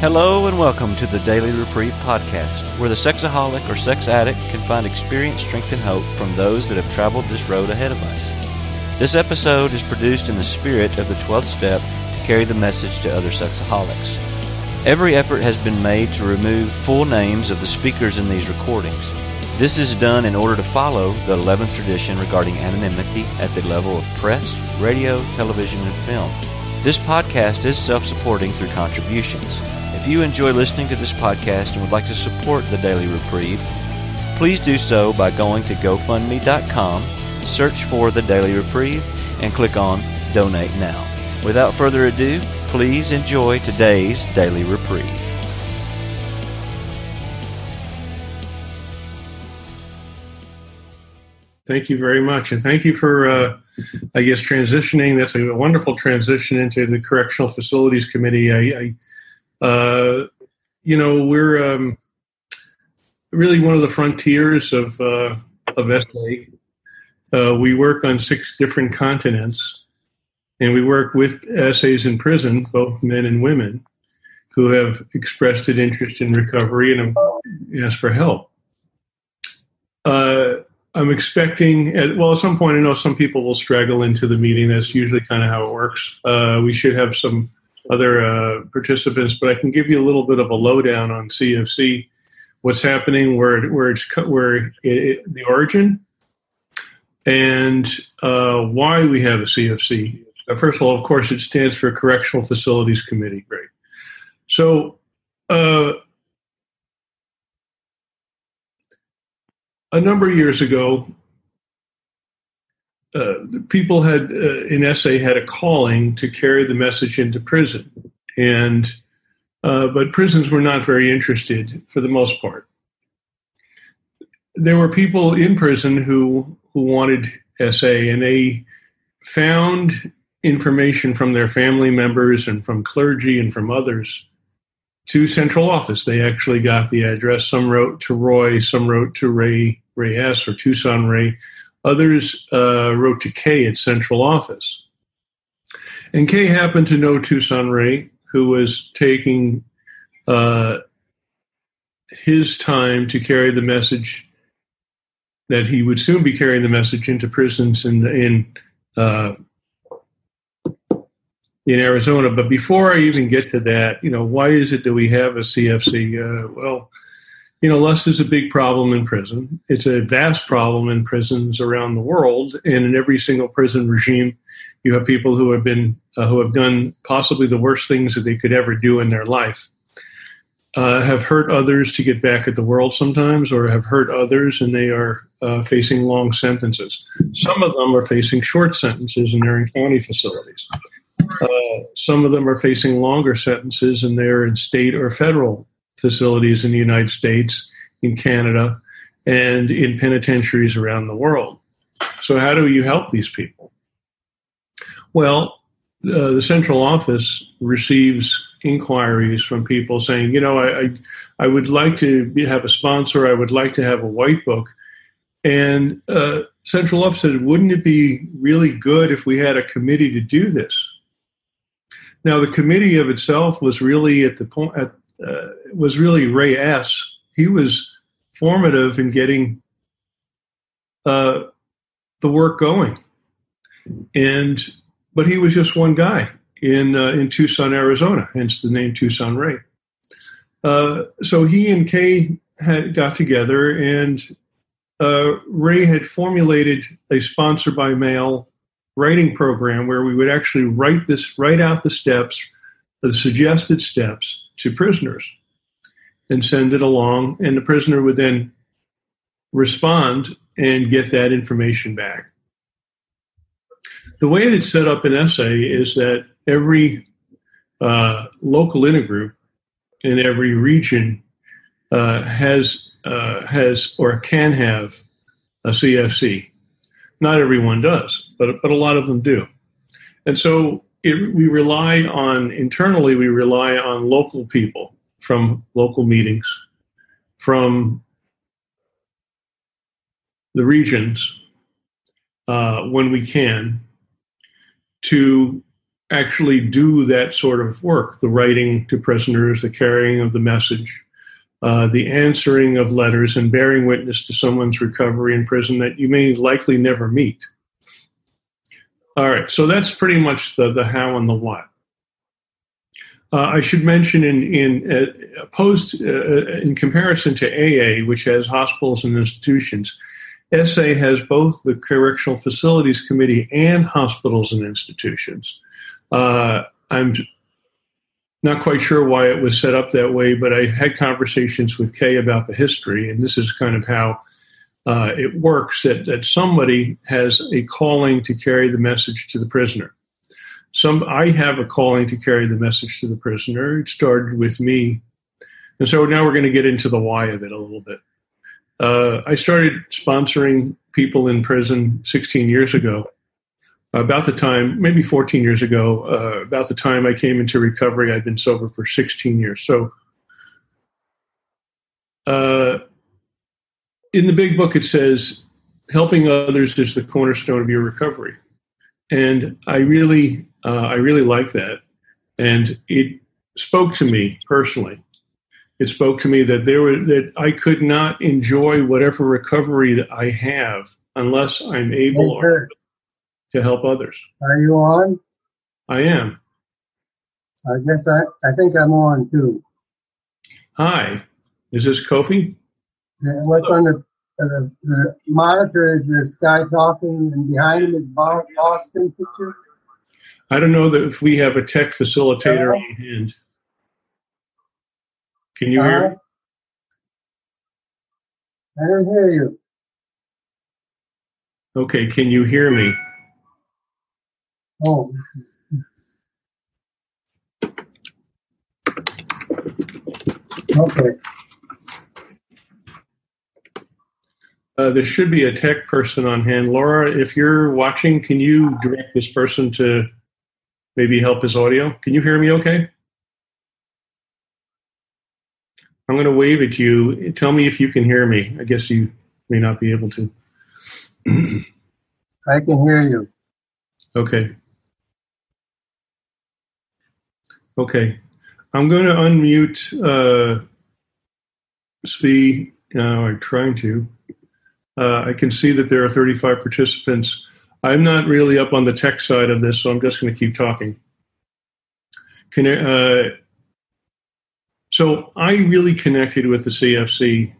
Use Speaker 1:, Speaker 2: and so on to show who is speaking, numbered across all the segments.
Speaker 1: Hello and welcome to the Daily Reprieve podcast, where the sexaholic or sex addict can find experience, strength, and hope from those that have traveled this road ahead of us. This episode is produced in the spirit of the 12th step to carry the message to other sexaholics. Every effort has been made to remove full names of the speakers in these recordings. This is done in order to follow the 11th tradition regarding anonymity at the level of press, radio, television, and film. This podcast is self supporting through contributions. If you enjoy listening to this podcast and would like to support the Daily Reprieve, please do so by going to GoFundMe.com, search for the Daily Reprieve, and click on Donate Now. Without further ado, please enjoy today's Daily Reprieve.
Speaker 2: Thank you very much, and thank you for, uh, I guess, transitioning. That's a wonderful transition into the Correctional Facilities Committee. I, I uh, you know, we're um, really one of the frontiers of uh, of SA. Uh, we work on six different continents, and we work with SAs in prison, both men and women, who have expressed an interest in recovery and asked for help. Uh, I'm expecting, at, well, at some point, I know some people will straggle into the meeting. That's usually kind of how it works. Uh, we should have some other uh, participants, but I can give you a little bit of a lowdown on CFC, what's happening, where where it's where it, it, the origin, and uh, why we have a CFC. Uh, first of all, of course, it stands for Correctional Facilities Committee. Great. So. A number of years ago, uh, people had uh, in SA had a calling to carry the message into prison, and uh, but prisons were not very interested for the most part. There were people in prison who who wanted SA, and they found information from their family members and from clergy and from others to central office. They actually got the address. Some wrote to Roy, some wrote to Ray Ray S or Tucson Ray Others uh, wrote to Kay at central office. And Kay happened to know Tucson Ray, who was taking uh, his time to carry the message that he would soon be carrying the message into prisons in in uh, in Arizona. But before I even get to that, you know, why is it that we have a CFC? Uh, well, you know, lust is a big problem in prison. It's a vast problem in prisons around the world, and in every single prison regime, you have people who have been uh, who have done possibly the worst things that they could ever do in their life. Uh, have hurt others to get back at the world sometimes, or have hurt others and they are uh, facing long sentences. Some of them are facing short sentences and they're in county facilities. Uh, some of them are facing longer sentences and they're in state or federal facilities in the United States, in Canada, and in penitentiaries around the world. So, how do you help these people? Well, uh, the central office receives inquiries from people saying, you know, I, I, I, would like to have a sponsor, I would like to have a white book. And uh, central office said, wouldn't it be really good if we had a committee to do this? Now, the committee of itself was really at the point at uh, was really Ray S. He was formative in getting uh, the work going, and but he was just one guy in uh, in Tucson, Arizona, hence the name Tucson Ray. Uh, so he and Kay had got together, and uh, Ray had formulated a sponsor by mail writing program where we would actually write this, write out the steps, the suggested steps, to prisoners and send it along, and the prisoner would then respond and get that information back. The way it's set up in SA is that every uh, local intergroup in every region uh, has uh, has or can have a CFC. Not everyone does, but but a lot of them do. And so it, we rely on internally we rely on local people from local meetings from the regions uh, when we can to actually do that sort of work the writing to prisoners, the carrying of the message, uh, the answering of letters, and bearing witness to someone's recovery in prison that you may likely never meet. All right, so that's pretty much the, the how and the what. Uh, I should mention in in uh, opposed uh, in comparison to AA, which has hospitals and institutions, SA has both the Correctional Facilities Committee and hospitals and institutions. Uh, I'm not quite sure why it was set up that way, but I had conversations with Kay about the history, and this is kind of how uh, it works that, that somebody has a calling to carry the message to the prisoner. Some I have a calling to carry the message to the prisoner. It started with me, and so now we're going to get into the why of it a little bit. Uh, I started sponsoring people in prison 16 years ago, about the time, maybe 14 years ago, uh, about the time I came into recovery. I'd been sober for 16 years. So, uh, in the big book, it says, helping others is the cornerstone of your recovery. And I really, uh, I really like that. And it spoke to me personally. It spoke to me that there were, that I could not enjoy whatever recovery that I have unless I'm able to help others.
Speaker 3: Are you on?
Speaker 2: I am.
Speaker 3: I guess I, I think I'm on too.
Speaker 2: Hi, is this Kofi?
Speaker 3: What's on the, the, the monitor is this guy talking, and behind him is Boston picture.
Speaker 2: I don't know that if we have a tech facilitator on hand. Can you hear?
Speaker 3: Uh, I didn't hear you.
Speaker 2: Okay, can you hear me?
Speaker 3: Oh. Okay.
Speaker 2: Uh, there should be a tech person on hand. Laura, if you're watching, can you direct this person to maybe help his audio? Can you hear me okay? I'm going to wave at you. Tell me if you can hear me. I guess you may not be able to.
Speaker 3: I can hear you.
Speaker 2: Okay. Okay. I'm going to unmute uh, Svi. Now I'm trying to. Uh, I can see that there are 35 participants. I'm not really up on the tech side of this, so I'm just going to keep talking. Can, uh, so I really connected with the CFC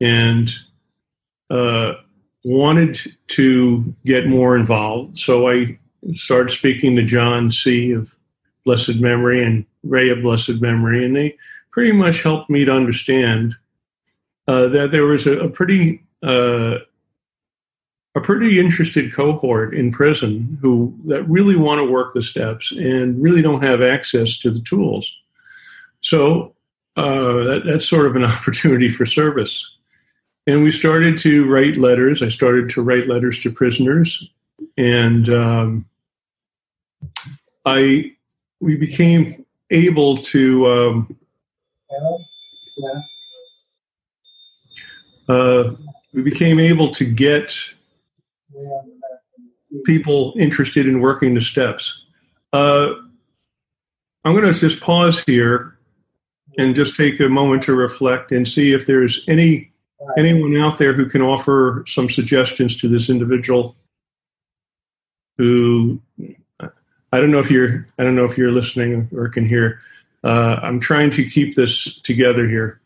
Speaker 2: and uh, wanted to get more involved. So I started speaking to John C. of blessed memory and Ray of blessed memory, and they pretty much helped me to understand uh, that there was a, a pretty uh, a pretty interested cohort in prison who that really want to work the steps and really don't have access to the tools. So uh, that, that's sort of an opportunity for service. And we started to write letters. I started to write letters to prisoners, and um, I we became able to um, uh, we became able to get people interested in working the steps. Uh, I'm going to just pause here and just take a moment to reflect and see if there's any anyone out there who can offer some suggestions to this individual who I don't know if you're I don't know if you're listening or can hear. Uh, I'm trying to keep this together here.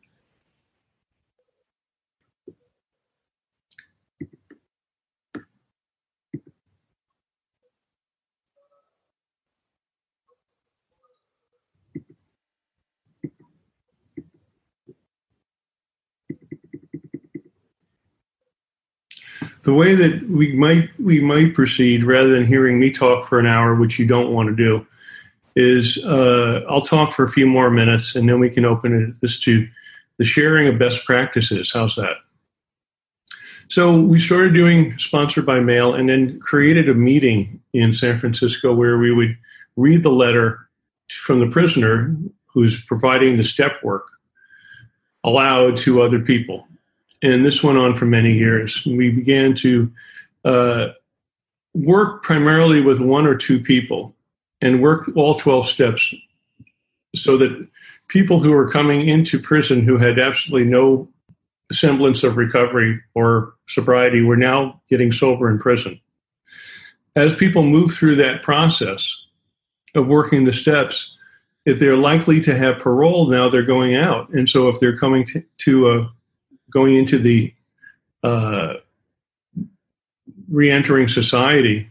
Speaker 2: The way that we might we might proceed rather than hearing me talk for an hour, which you don't want to do, is uh, I'll talk for a few more minutes and then we can open it this to the sharing of best practices. How's that? So we started doing sponsored by mail and then created a meeting in San Francisco where we would read the letter from the prisoner who's providing the step work aloud to other people and this went on for many years. We began to uh, work primarily with one or two people and work all 12 steps so that people who were coming into prison who had absolutely no semblance of recovery or sobriety were now getting sober in prison. As people move through that process of working the steps, if they're likely to have parole now, they're going out, and so if they're coming to, to uh, going into the uh, reentering society,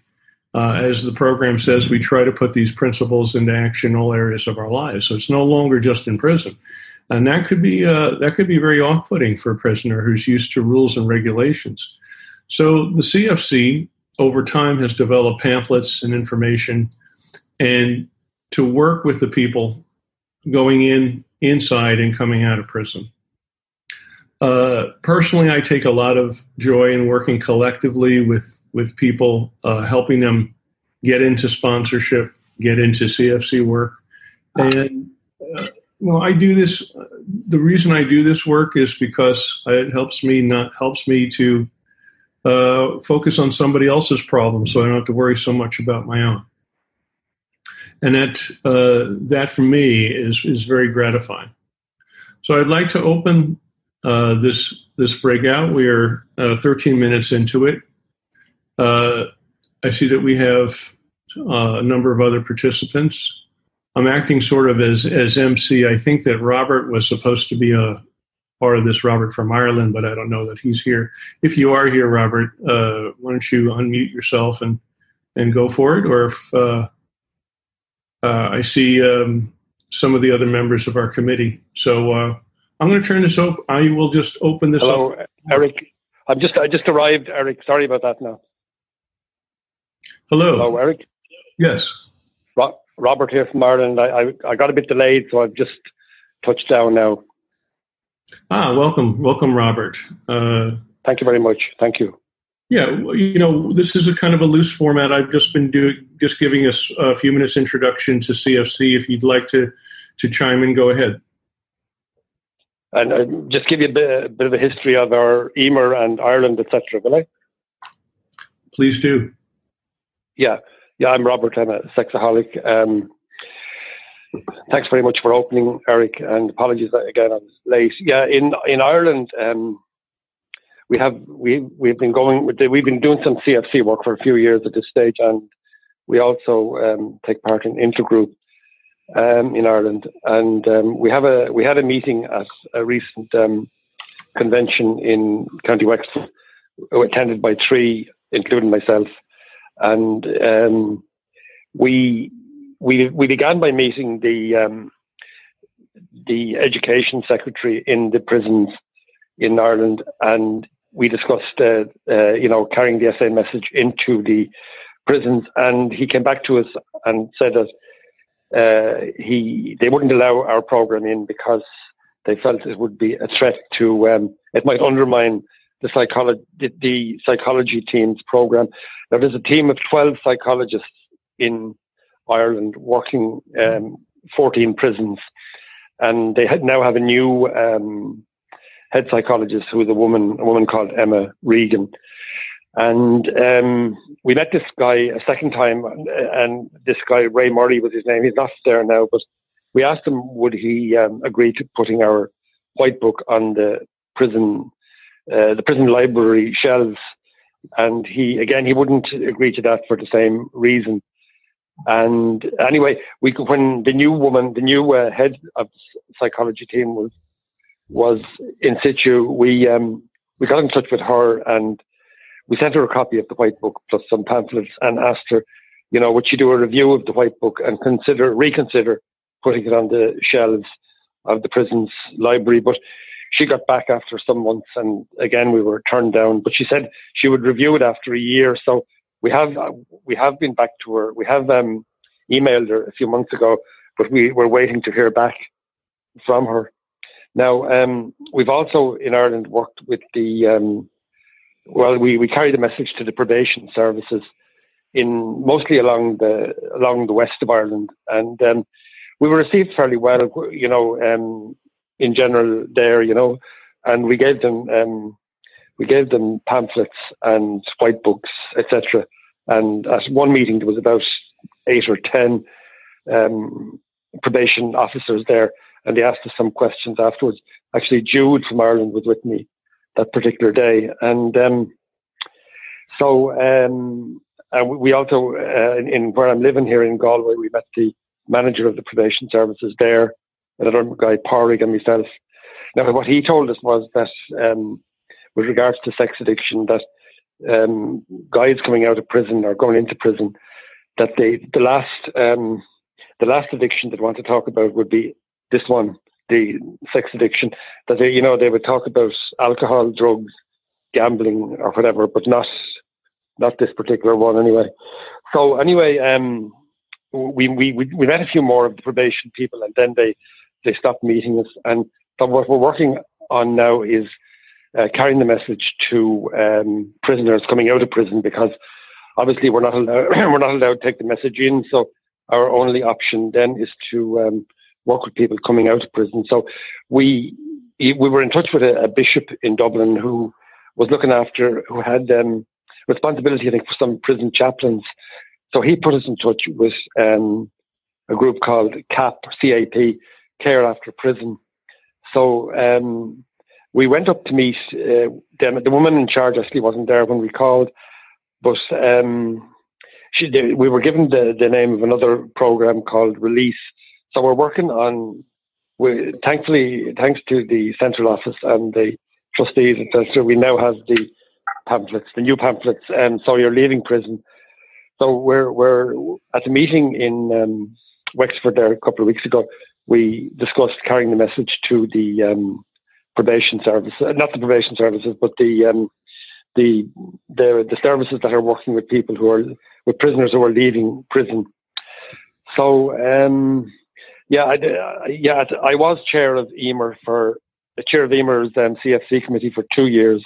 Speaker 2: uh, as the program says, we try to put these principles into action in all areas of our lives. So it's no longer just in prison, and that could be uh, that could be very off-putting for a prisoner who's used to rules and regulations. So the CFC over time has developed pamphlets and information, and to work with the people going in inside and coming out of prison. Uh, personally, I take a lot of joy in working collectively with with people, uh, helping them get into sponsorship, get into CFC work, and uh, well, I do this. The reason I do this work is because it helps me not helps me to uh, focus on somebody else's problem, so I don't have to worry so much about my own. And that uh, that for me is is very gratifying. So I'd like to open uh, this this breakout. We are uh, 13 minutes into it. Uh, I see that we have uh, a number of other participants. I'm acting sort of as as MC. I think that Robert was supposed to be a part of this, Robert from Ireland, but I don't know that he's here. If you are here, Robert, uh, why don't you unmute yourself and and go for it? Or if uh, I see um, some of the other members of our committee, so I'm going to turn this open. I will just open this
Speaker 4: Hello,
Speaker 2: up.
Speaker 4: Eric. I'm just I just arrived, Eric. Sorry about that. Now.
Speaker 2: Hello.
Speaker 4: Hello, Eric.
Speaker 2: Yes.
Speaker 4: Ro- Robert here from Ireland. I, I, I got a bit delayed, so I've just touched down now.
Speaker 2: Ah, welcome, welcome, Robert. Uh,
Speaker 4: Thank you very much. Thank you.
Speaker 2: yeah, you know, this is a kind of a loose format. I've just been doing, just giving us a few minutes introduction to CFC. If you'd like to to chime in, go ahead.
Speaker 4: And uh, just give you a bit, a bit of a history of our EMER and Ireland, etc. Will I?
Speaker 2: Please do.
Speaker 4: Yeah, yeah. I'm Robert. I'm a sexaholic. Um, thanks very much for opening, Eric, and apologies again I was late. Yeah, in in Ireland, um, we have we we've been going the, we've been doing some CFC work for a few years at this stage, and we also um, take part in intergroup um, in Ireland, and um, we have a we had a meeting at a recent um, convention in County Wexford, attended by three, including myself, and um, we we we began by meeting the um, the education secretary in the prisons in Ireland, and we discussed uh, uh, you know carrying the SA message into the prisons, and he came back to us and said that uh, he they wouldn't allow our program in because they felt it would be a threat to um, it might undermine the psychology the, psychology team's program. Now there's a team of twelve psychologists in Ireland working um, 14 prisons, and they now have a new um, head psychologist who is a woman, a woman called Emma Regan. And um, we met this guy a second time, and this guy Ray Murray was his name. He's not there now, but we asked him would he um, agree to putting our white book on the prison, uh, the prison library shelves, and he again he wouldn't agree to that for the same reason. And anyway, we when the new woman, the new uh, head of psychology team was was in situ, we um, we got in touch with her and we sent her a copy of the white book plus some pamphlets and asked her, you know, would she do a review of the white book and consider reconsider putting it on the shelves of the prison's library. But she got back after some months, and again we were turned down. But she said she would review it after a year. So we have we have been back to her. We have um, emailed her a few months ago, but we were waiting to hear back from her. Now um, we've also in Ireland worked with the um, well, we, we carry the message to the probation services in mostly along the along the west of Ireland, and um, we were received fairly well, you know, um, in general there, you know, and we gave them um, we gave them pamphlets and white books, etc. And at one meeting, there was about eight or ten um, probation officers there, and they asked us some questions afterwards. Actually, Jude from Ireland was with me that particular day, and um, so um, we also uh, in, where I'm living here in Galway, we met the manager of the probation services there, another guy, Porrig, and myself. Now, what he told us was that um, with regards to sex addiction, that um, guys coming out of prison or going into prison, that they the last um, the last addiction they'd want to talk about would be this one, the sex addiction. That they you know they would talk about alcohol, drugs, gambling, or whatever, but not not this particular one anyway. So anyway, um, we, we we met a few more of the probation people, and then they they stopped meeting us. And what we're working on now is uh, carrying the message to um, prisoners coming out of prison because obviously we're not allowed we're not allowed to take the message in. So our only option then is to um, work with people coming out of prison. So we we were in touch with a, a bishop in Dublin who was looking after who had um, responsibility, I think, for some prison chaplains. So he put us in touch with um, a group called CAP, CAP, Care After Prison. So um, we went up to meet uh, them. The woman in charge actually wasn't there when we called, but um, she, we were given the, the name of another program called Release. So we're working on. We, thankfully, thanks to the central office and the trustees, etc., we now have the pamphlets, the new pamphlets. And um, so you're leaving prison. So we're we're at a meeting in um, Wexford there a couple of weeks ago. We discussed carrying the message to the um, probation service, uh, not the probation services, but the um, the the the services that are working with people who are with prisoners who are leaving prison. So um, yeah, I, yeah, I was chair of Emer for the chair of Emer's um, CFC committee for two years,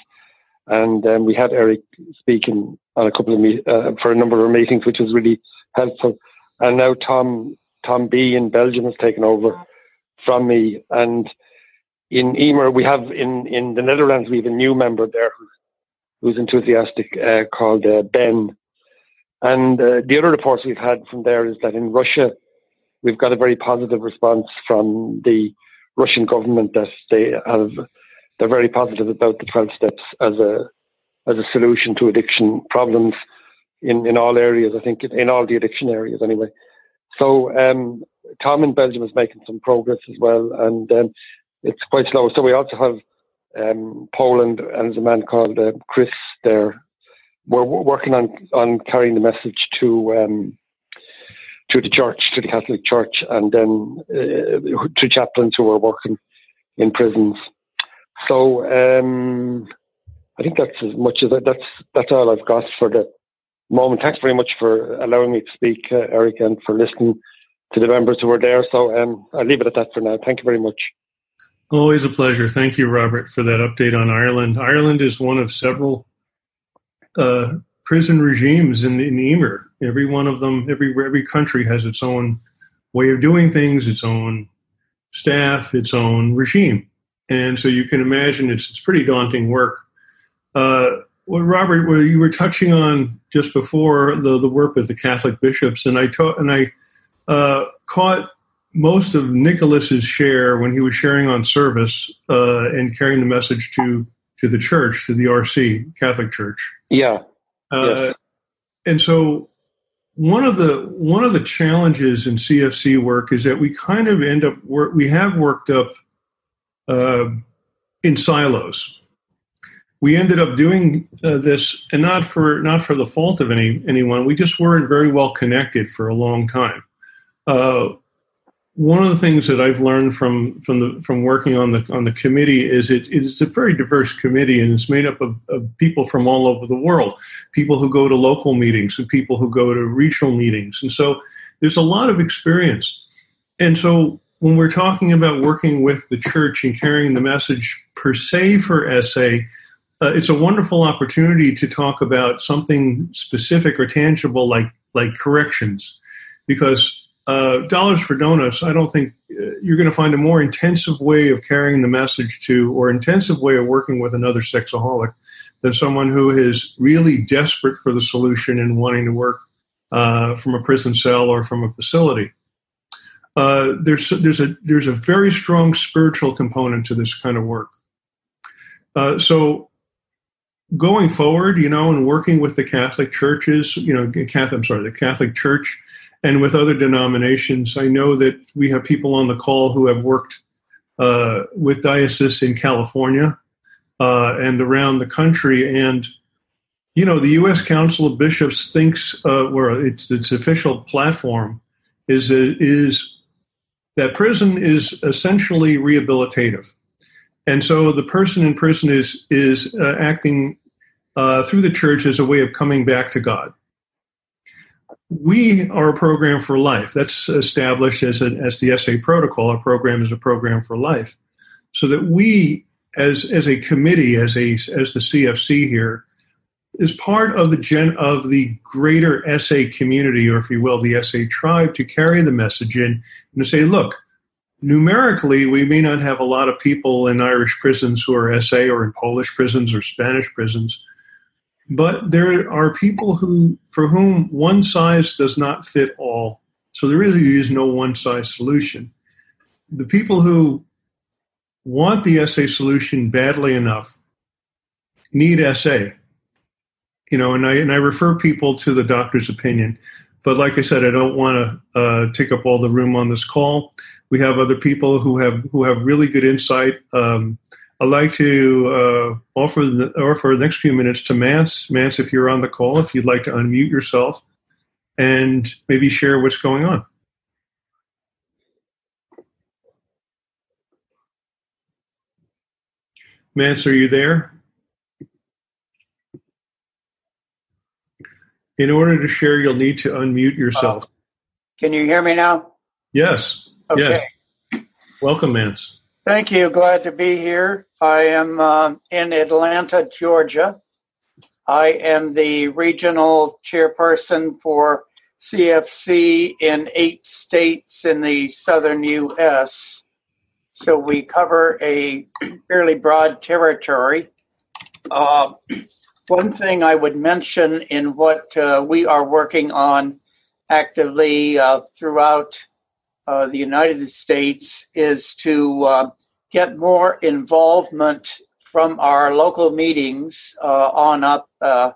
Speaker 4: and um, we had Eric speaking on a couple of me- uh, for a number of meetings, which was really helpful. And now Tom Tom B in Belgium has taken over from me, and in Emer we have in in the Netherlands we have a new member there who's, who's enthusiastic uh, called uh, Ben. And uh, the other reports we've had from there is that in Russia we've got a very positive response from the Russian government that they have they're very positive about the 12 steps as a as a solution to addiction problems in, in all areas. I think in all the addiction areas anyway. So um, Tom in Belgium is making some progress as well, and um, it's quite slow. So we also have um, Poland, and there's a man called uh, Chris there. We're, working on on carrying the message to um, to the church, to the Catholic Church, and then uh, to chaplains who are working in prisons. So um, I think that's as much as that's that's all I've got for the moment. Thanks very much for allowing me to speak, uh, Eric, and for listening to the members who were there. So um, I'll leave it at that for now. Thank you very much.
Speaker 2: Always a pleasure. Thank you, Robert, for that update on Ireland. Ireland is one of several uh, prison regimes in, in Emer. Every one of them, every every country has its own way of doing things, its own staff, its own regime. And so you can imagine it's, it's pretty daunting work. Uh, well, Robert, what you were touching on just before the, the work with the Catholic bishops, and I taught and I uh, caught most of Nicholas's share when he was sharing on service uh, and carrying the message to to the church, to the RC Catholic Church.
Speaker 4: Yeah. Uh,
Speaker 2: yeah. And so one of the one of the challenges in CFC work is that we kind of end up we have worked up uh, in silos. We ended up doing uh, this, and not for not for the fault of any anyone. We just weren't very well connected for a long time. Uh, one of the things that I've learned from from the from working on the on the committee is it it's a very diverse committee and it's made up of, of, people from all over the world, people who go to local meetings and people who go to regional meetings, and so there's a lot of experience. And so when we're talking about working with the church and carrying the message per se for SA, uh, it's a wonderful opportunity to talk about something specific or tangible like like corrections, because uh, dollars for donuts. I don't think uh, you're going to find a more intensive way of carrying the message to, or intensive way of working with another sexaholic, than someone who is really desperate for the solution and wanting to work uh, from a prison cell or from a facility. Uh, there's there's a there's a very strong spiritual component to this kind of work. Uh, so going forward, you know, and working with the Catholic churches, you know, Catholic, I'm sorry, the Catholic Church, and with other denominations, I know that we have people on the call who have worked uh, with dioceses in California uh, and around the country, and you know, the U.S. Council of Bishops thinks, uh, where its its official platform is is that prison is essentially rehabilitative. And so the person in prison is is uh, acting uh, through the church as a way of coming back to God. We are a program for life. That's established as, a, as the SA protocol. Our program is a program for life, so that we, as as a committee, as a as the CFC here, is part of the gen of the greater SA community, or if you will, the SA tribe, to carry the message in and to say, look, numerically, we may not have a lot of people in Irish prisons who are SA or in Polish prisons or Spanish prisons, but there are people who, for whom one size does not fit all. So there really is no one size solution. The people who want the SA solution badly enough need SA. You know, and I and I refer people to the doctor's opinion. But like I said, I don't want to uh, take up all the room on this call. We have other people who have who have really good insight. Um, I'd like to uh, offer the, offer the next few minutes to Mance. Mance, if you're on the call, if you'd like to unmute yourself and maybe share what's going on. Mance, are you there? In order to share, you'll need to unmute yourself. Uh,
Speaker 5: can you hear me now?
Speaker 2: Yes.
Speaker 5: Okay.
Speaker 2: Yes. Welcome, Mance.
Speaker 5: Thank you. Glad to be here. I am uh, in Atlanta, Georgia. I am the regional chairperson for CFC in eight states in the southern U.S. So we cover a fairly broad territory. Uh, one thing I would mention in what uh, we are working on actively uh, throughout uh, the United States is to uh, get more involvement from our local meetings uh, on up. Uh,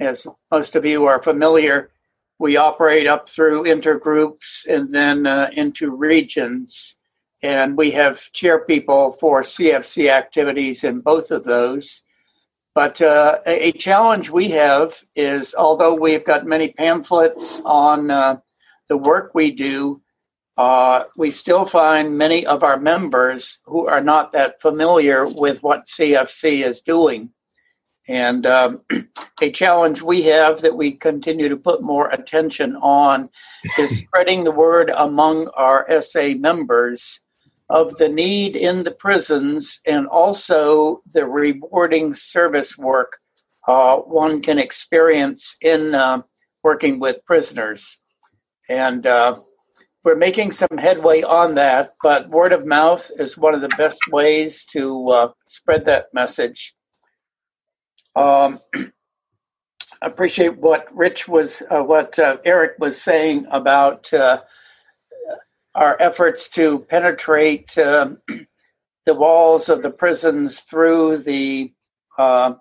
Speaker 5: as most of you are familiar, we operate up through intergroups and then uh, into regions. And we have chair people for CFC activities in both of those. But uh, a challenge we have is although we've got many pamphlets on uh, the work we do, uh, we still find many of our members who are not that familiar with what CFC is doing. And um, a challenge we have that we continue to put more attention on is spreading the word among our SA members of the need in the prisons and also the rewarding service work uh, one can experience in uh, working with prisoners. And uh, we're making some headway on that, but word of mouth is one of the best ways to uh, spread that message. Um, appreciate what Rich was, uh, what uh, Eric was saying about uh, our efforts to penetrate um, the walls of the prisons through the uh,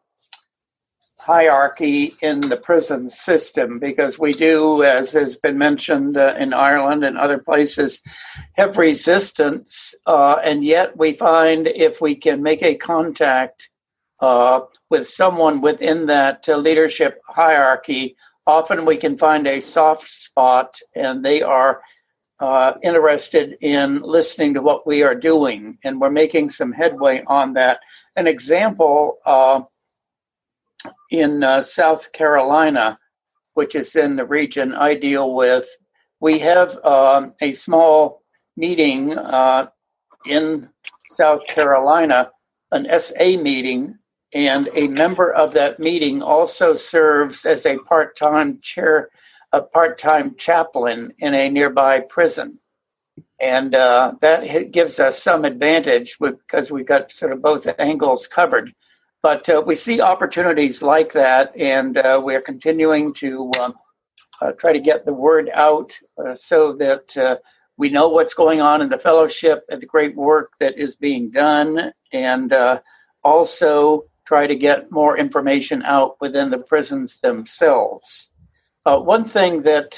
Speaker 5: hierarchy in the prison system because we do, as has been mentioned uh, in Ireland and other places, have resistance. Uh, and yet we find if we can make a contact uh, with someone within that uh, leadership hierarchy, often we can find a soft spot and they are uh, interested in listening to what we are doing. And we're making some headway on that. An example uh, in uh, South Carolina, which is in the region I deal with, we have um, a small meeting uh, in South Carolina, an SA meeting, and a member of that meeting also serves as a part time chair, a part time chaplain in a nearby prison. And uh, that gives us some advantage because we've got sort of both angles covered but uh, we see opportunities like that, and uh, we are continuing to um, uh, try to get the word out uh, so that uh, we know what's going on in the fellowship and the great work that is being done, and uh, also try to get more information out within the prisons themselves. one thing that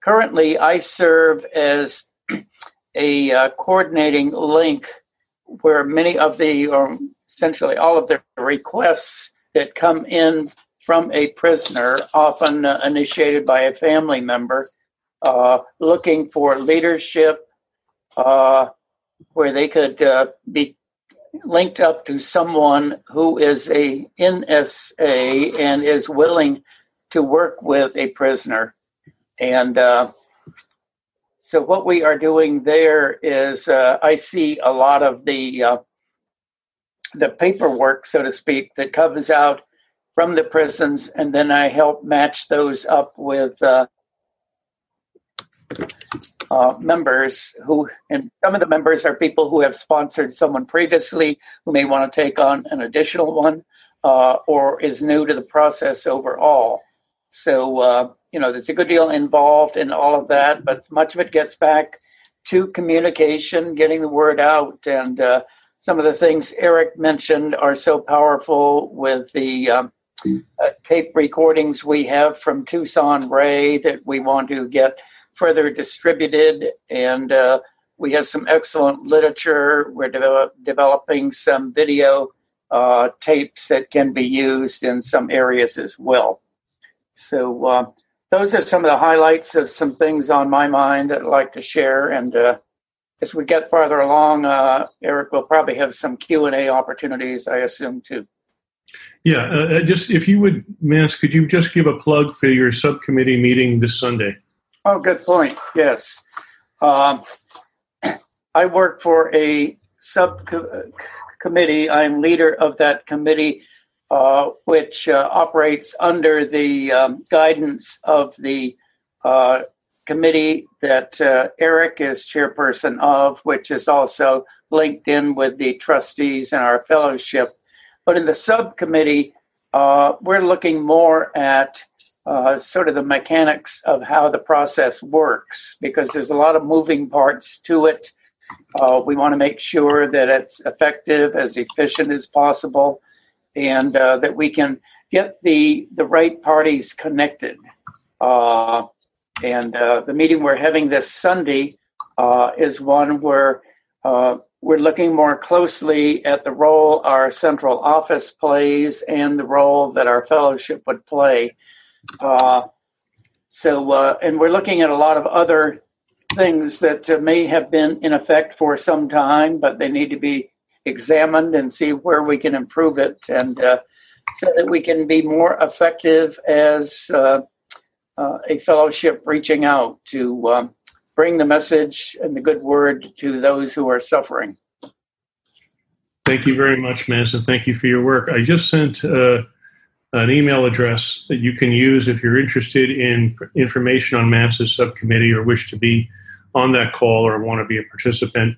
Speaker 5: currently I serve as a coordinating link where many of the, or essentially all of the requests that come in from a prisoner, often uh, initiated by a family member, uh, looking for leadership uh, where they could uh, be linked up to someone who is a NSA and is willing to work with a prisoner. And uh, so what we are doing there is uh, I see a lot of the the paperwork, so to speak, that comes out from the prisons, and then I help match those up with uh, uh, members who, and some of the members are people who have sponsored someone previously who may want to take on an additional one uh, or is new to the process overall. So, uh, you know, there's a good deal involved in all of that, but much of it gets back to communication, getting the word out. And uh, some of the things Eric mentioned are so powerful with the um, uh, tape recordings we have from Tucson Ray that we want to get further distributed. And uh, we have some excellent literature. We're de- developing some video uh, tapes that can be used in some areas as well. So uh, those are some of the highlights of some things on my mind that I'd like to share. And uh, as we get farther along, uh, Eric will probably have some Q and A opportunities, I assume, too.
Speaker 2: Yeah, uh, uh, just if you would, Mance, could you just give a plug for your subcommittee meeting this Sunday?
Speaker 5: Oh, good point. Yes. Um, I work for a subcommittee. I'm leader of that committee uh, which uh, operates under the um, guidance of the uh, committee that uh, Eric is chairperson of, which is also linked in with the trustees and our fellowship. But in the subcommittee, uh, we're looking more at sort of the mechanics of how the process works because there's a lot of moving parts to it. we want to make sure that it's effective, as efficient as possible and uh, that we can get the the right parties connected. Uh, and uh, the meeting we're having this Sunday uh, is one where uh, we're looking more closely at the role our central office plays and the role that our fellowship would play. Uh, so, and we're looking at a lot of other things that may have been in effect for some time, but they need to be examined and see where we can improve it, and uh, so that we can be more effective as uh, a fellowship reaching out to um, bring the message and the good word to those who are suffering.
Speaker 2: Thank you very much, Manson. Thank you for your work. I just sent uh, an email address that you can use if you're interested in information on MANCE's subcommittee or wish to be on that call or want to be a participant.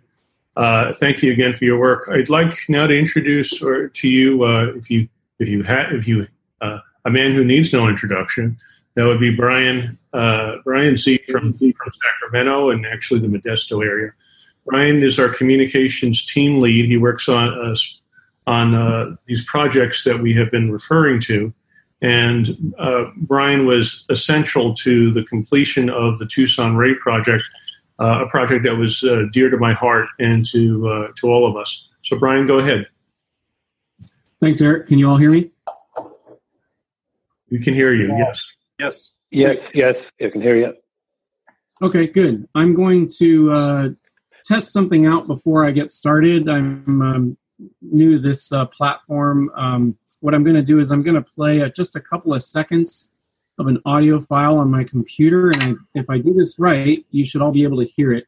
Speaker 2: Uh, thank you again for your work. I'd like now to introduce or to you, uh, if you if you had if you uh, a man who needs no introduction, that would be Brian uh, Brian Z from from Sacramento and actually the Modesto area. Brian is our communications team lead. He works on uh, on uh, these projects that we have been referring to. And Brian was essential to the completion of the Tucson Ray project uh, a project that was uh, dear to my heart and to uh, to all of us. So, Brian, go ahead.
Speaker 6: Thanks, Eric. Can you all hear me?
Speaker 2: We can hear you. Yes.
Speaker 4: Yes. Yes. Yes. I can hear you.
Speaker 6: Okay. Good. I'm going to uh, test something out before I get started. I'm um, new to this uh, platform. Um, what I'm going to do is I'm going to play just a couple of seconds of an audio file on my computer, and I, if I do this right, you should all be able to hear it.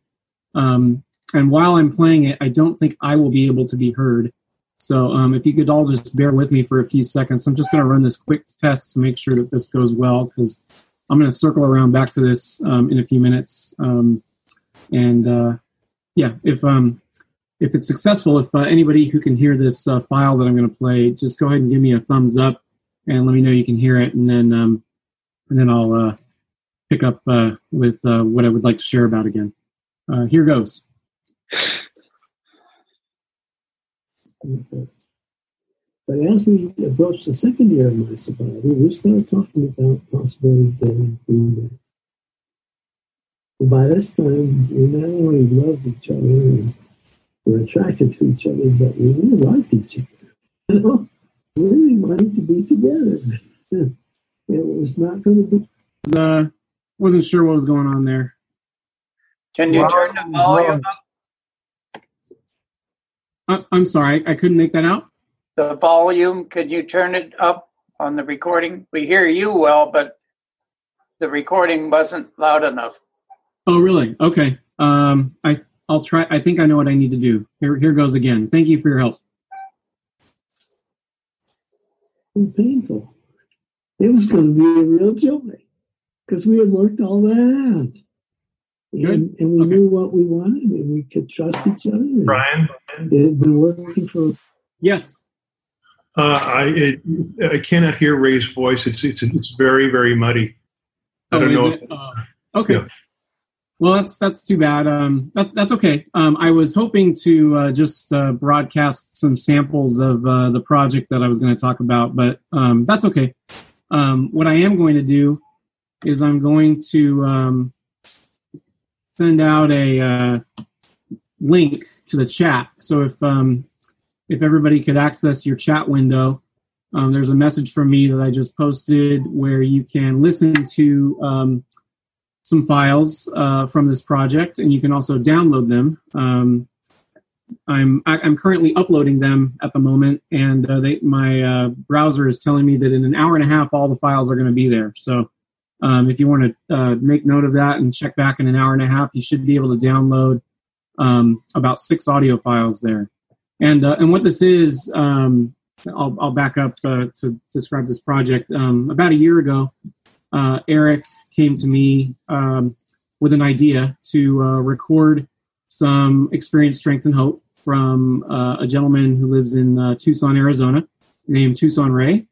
Speaker 6: Um, and while I'm playing it, I don't think I will be able to be heard. So um, if you could all just bear with me for a few seconds, I'm just going to run this quick test to make sure that this goes well because I'm going to circle around back to this um, in a few minutes. Um, and uh, yeah, if um, if it's successful, if uh, anybody who can hear this uh, file that I'm going to play, just go ahead and give me a thumbs up and let me know you can hear it, and then um, and then I'll uh, pick up uh, with uh, what I would like to share about again. Here goes.
Speaker 7: But as we approach the second year of my sobriety, we started talking about possibility of getting Green Bay. And by this time, we not only loved each other and were attracted to each other, but we really liked each other. You know, really wanted to be together. it was not going to be.
Speaker 6: Uh, wasn't sure what was going on there.
Speaker 5: Can you turn the volume up?
Speaker 6: Uh, I'm sorry, I couldn't make that out.
Speaker 5: The volume, could you turn it up on the recording? We hear you well, but the recording wasn't loud enough.
Speaker 6: Oh, really? Okay. Um, I I'll try. I think I know what I need to do. Here, here goes again. Thank you for your help.
Speaker 7: painful. It was going to be a real joy because we had worked all that out. And, and we
Speaker 6: Okay.
Speaker 7: knew what we wanted and we could trust each other.
Speaker 2: Brian,
Speaker 7: It had been working for
Speaker 6: Yes.
Speaker 2: uh, I it, I cannot hear Ray's voice. It's it's it's very very muddy. I
Speaker 6: Oh,
Speaker 2: don't know.
Speaker 6: it? Uh, okay.
Speaker 2: Yeah.
Speaker 6: Well, that's that's too bad. Um, that, that's okay. Um, I was hoping to uh, just uh, broadcast some samples of uh, the project that I was going to talk about, but um, that's okay. Um, what I am going to do is I'm going to um, send out a uh, link to the chat. So if um, if everybody could access your chat window, um, there's a message from me that I just posted where you can listen to um, some files uh, from this project, and you can also download them. Um, I'm I- I'm currently uploading them at the moment, and uh, they, my uh, browser is telling me that in an hour and a half, all the files are going to be there. So, um, if you want to uh, make note of that and check back in an hour and a half, you should be able to download um, about six audio files there. And uh, and what this is, um, I'll I'll back up uh, to describe this project. Um, about a year ago, uh, Eric came to me um, with an idea to uh, record some experience, strength, and hope from uh, a gentleman who lives in Tucson, Arizona, named Tucson Ray.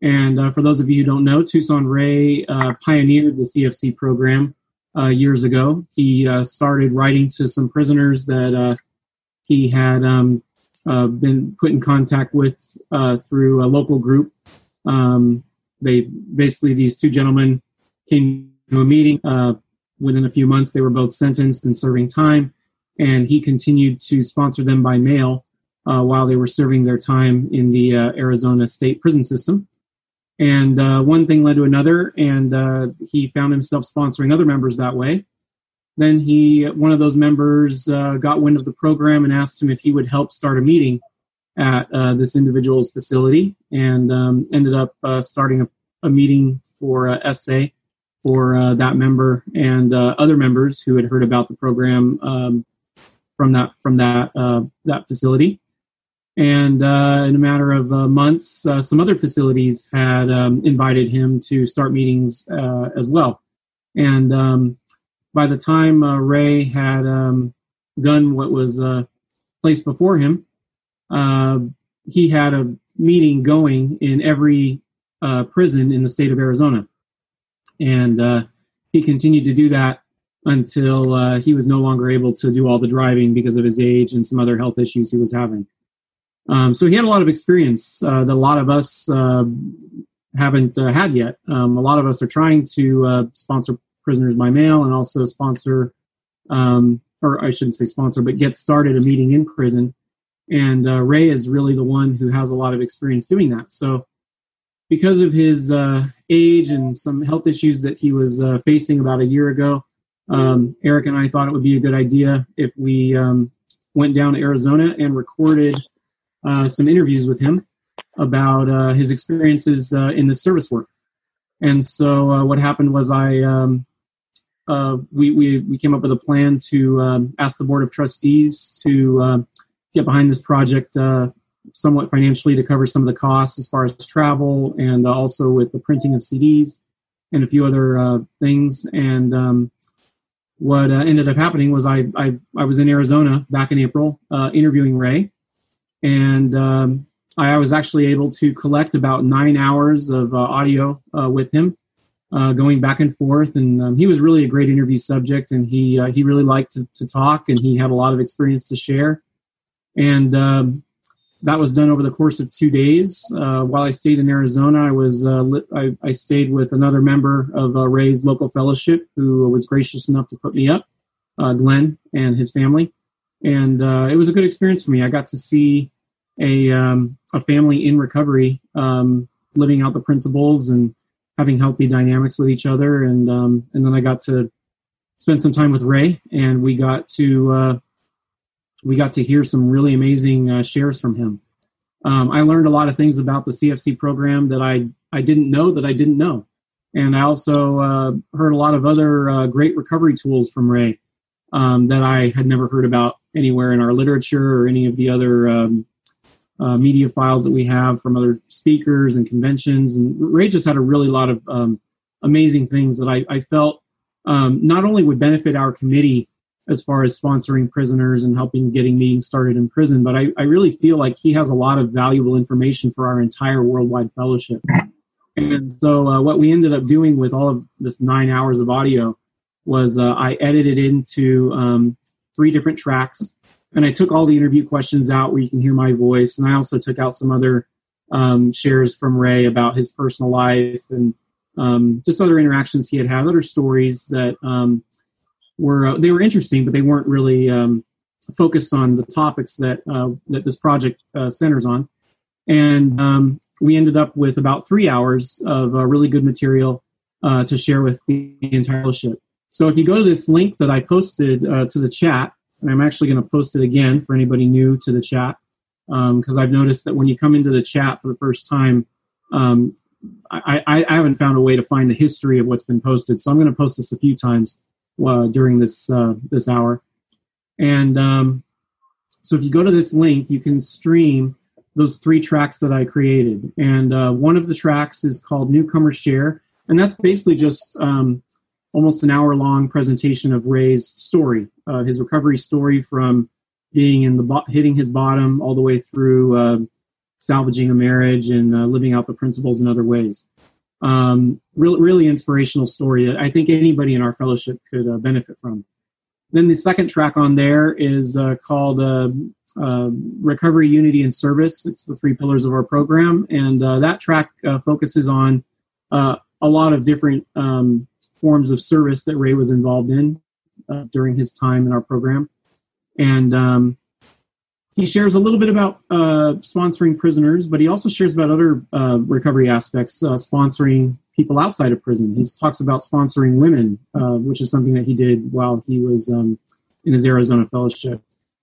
Speaker 6: And uh, for those of you who don't know, Tucson Ray uh, pioneered the CFC program uh, years ago. He uh, started writing to some prisoners that uh, he had um, uh, been put in contact with through a local group. Um, they basically these two gentlemen came to a meeting. Within a few months, they were both sentenced and serving time, and he continued to sponsor them by mail while they were serving their time in the Arizona state prison system. And uh, one thing led to another, and uh, he found himself sponsoring other members that way. Then he, one of those members, uh, got wind of the program and asked him if he would help start a meeting at uh, this individual's facility, and um, ended up uh, starting a, a meeting for uh, SA for uh, that member and other members who had heard about the program um, from that from that that facility. And uh, in a matter of uh, months, uh, some other facilities had um, invited him to start meetings uh, as well. And um, by the time uh, Ray had um, done what was uh, placed before him, he had a meeting going in every prison in the state of Arizona. And he continued to do that until he was no longer able to do all the driving because of his age and some other health issues he was having. Um, so he had a lot of experience uh, that a lot of us uh, haven't uh, had yet. Um, a lot of us are trying to uh, sponsor prisoners by mail and also sponsor, um, or I shouldn't say sponsor, but get started a meeting in prison. And uh, Ray is really the one who has a lot of experience doing that. So because of his uh, age and some health issues that he was facing about a year ago, um, Eric and I thought it would be a good idea if we um, went down to Arizona and recorded some interviews with him about uh, his experiences uh, in the service work. And so uh, what happened was I um, uh, we, we we came up with a plan to um, ask the board of trustees to uh, get behind this project uh, somewhat financially to cover some of the costs as far as travel and also with the printing of CDs and a few other uh, things. And um, what uh, ended up happening was I, I, I was in Arizona back in April uh, interviewing Ray, and um, I was actually able to collect about nine hours of uh, audio uh, with him, uh, going back and forth. And um, he was really a great interview subject, and he uh, he really liked to, to, talk, and he had a lot of experience to share. And um, that was done over the course of two days. while I stayed in Arizona, I was I, I, stayed with another member of Ray's local fellowship who was gracious enough to put me up, Glenn and his family, and it was a good experience for me. I got to see a um, a family in recovery, um, living out the principles and having healthy dynamics with each other. And um, and then I got to spend some time with Ray, and we got to uh, we got to hear some really amazing uh, shares from him. Um, I learned a lot of things about the CFC program that I I didn't know that I didn't know, and I also uh, heard a lot of other uh, great recovery tools from Ray um, that I had never heard about anywhere in our literature or any of the other um, uh, media files that we have from other speakers and conventions. And Ray just had a really lot of um, amazing things that I, I felt um, not only would benefit our committee as far as sponsoring prisoners and helping getting meetings started in prison, but I, I really feel like he has a lot of valuable information for our entire worldwide fellowship. And so, uh, what we ended up doing with all of this nine hours of audio was uh, I edited into um, three different tracks and I took all the interview questions out where you can hear my voice, and I also took out some other um, shares from Ray about his personal life and um, just other interactions he had had, other stories that um, were uh, they were interesting, but they weren't really um, focused on the topics that uh, that this project uh, centers on. And um, we ended up with about three hours of uh, really good material uh, to share with the entire fellowship. So if you go to this link that I posted uh, to the chat, and I'm actually going to post it again for anybody new to the chat because um, I've noticed that when you come into the chat for the first time, um, I, I, I, haven't found a way to find the history of what's been posted. So I'm going to post this a few times uh, during this uh, this hour. And um, so if you go to this link, you can stream those three tracks that I created. And uh, one of the tracks is called Newcomer Share, and that's basically just um, almost an hour long presentation of Ray's story, uh, his recovery story from being in the bo- hitting his bottom all the way through uh, salvaging a marriage and uh, living out the principles in other ways. Um, really, really inspirational story that I think anybody in our fellowship could uh, benefit from. Then the second track on there is uh, called uh, Recovery, Unity, and Service. It's the three pillars of our program, and that track focuses on a lot of different um, forms of service that Ray was involved in uh, during his time in our program. And um, he shares a little bit about uh, sponsoring prisoners, but he also shares about other uh, recovery aspects, uh, sponsoring people outside of prison. He talks about sponsoring women, uh, which is something that he did while he was um, in his Arizona fellowship.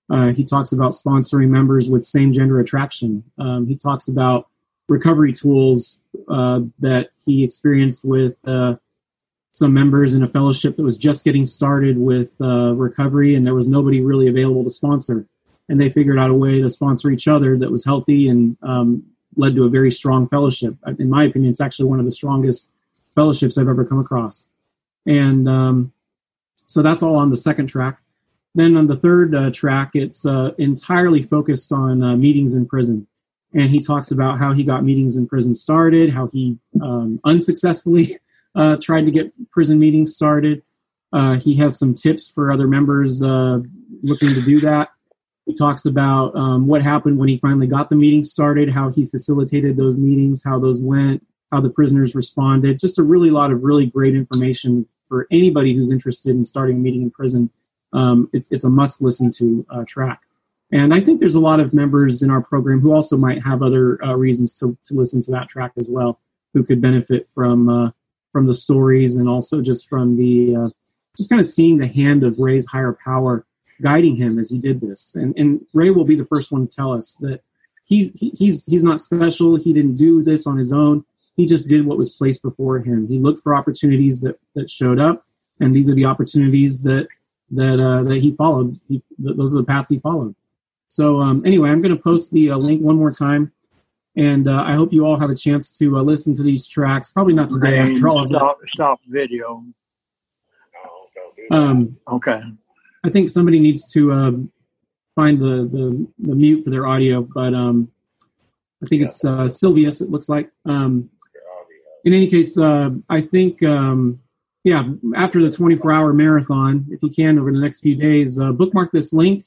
Speaker 6: Uh, he talks about sponsoring members with same gender attraction. Um, he talks about recovery tools that he experienced with some members in a fellowship that was just getting started with uh, recovery, and there was nobody really available to sponsor. And they figured out a way to sponsor each other that was healthy and um, led to a very strong fellowship. In my opinion, it's actually one of the strongest fellowships I've ever come across. And um, so that's all on the second track. Then on the third uh, track, it's uh, entirely focused on uh, meetings in prison. And he talks about how he got meetings in prison started, how he um, unsuccessfully uh, tried to get prison meetings started. Uh, he has some tips for other members uh, looking to do that. He talks about um, what happened when he finally got the meeting started, how he facilitated those meetings, how those went, how the prisoners responded. Just a really lot of really great information for anybody who's interested in starting a meeting in prison. Um, it's, it's a must listen to uh, track. And I think there's a lot of members in our program who also might have other uh, reasons to, to listen to that track as well, who could benefit from uh, from the stories and also just from the uh, just kind of seeing the hand of Ray's higher power guiding him as he did this. And, and Ray will be the first one to tell us that he, he, he's he's not special. He didn't do this on his own. He just did what was placed before him. He looked for opportunities that, that showed up, and these are the opportunities that that uh, that he followed. He, those are the paths he followed. So um, anyway, I'm going to post the uh, link one more time and uh, I hope you all have a chance to uh, listen to these tracks. Probably not today after all.
Speaker 8: Stop, stop video.
Speaker 6: Um,
Speaker 5: Okay.
Speaker 6: I think somebody needs to uh, find the, the the mute for their audio, but um, I think it's uh, Sylvius. It looks like. Um, in any case, uh, I think um, yeah. After the 24 hour marathon, if you can over the next few days, uh, bookmark this link.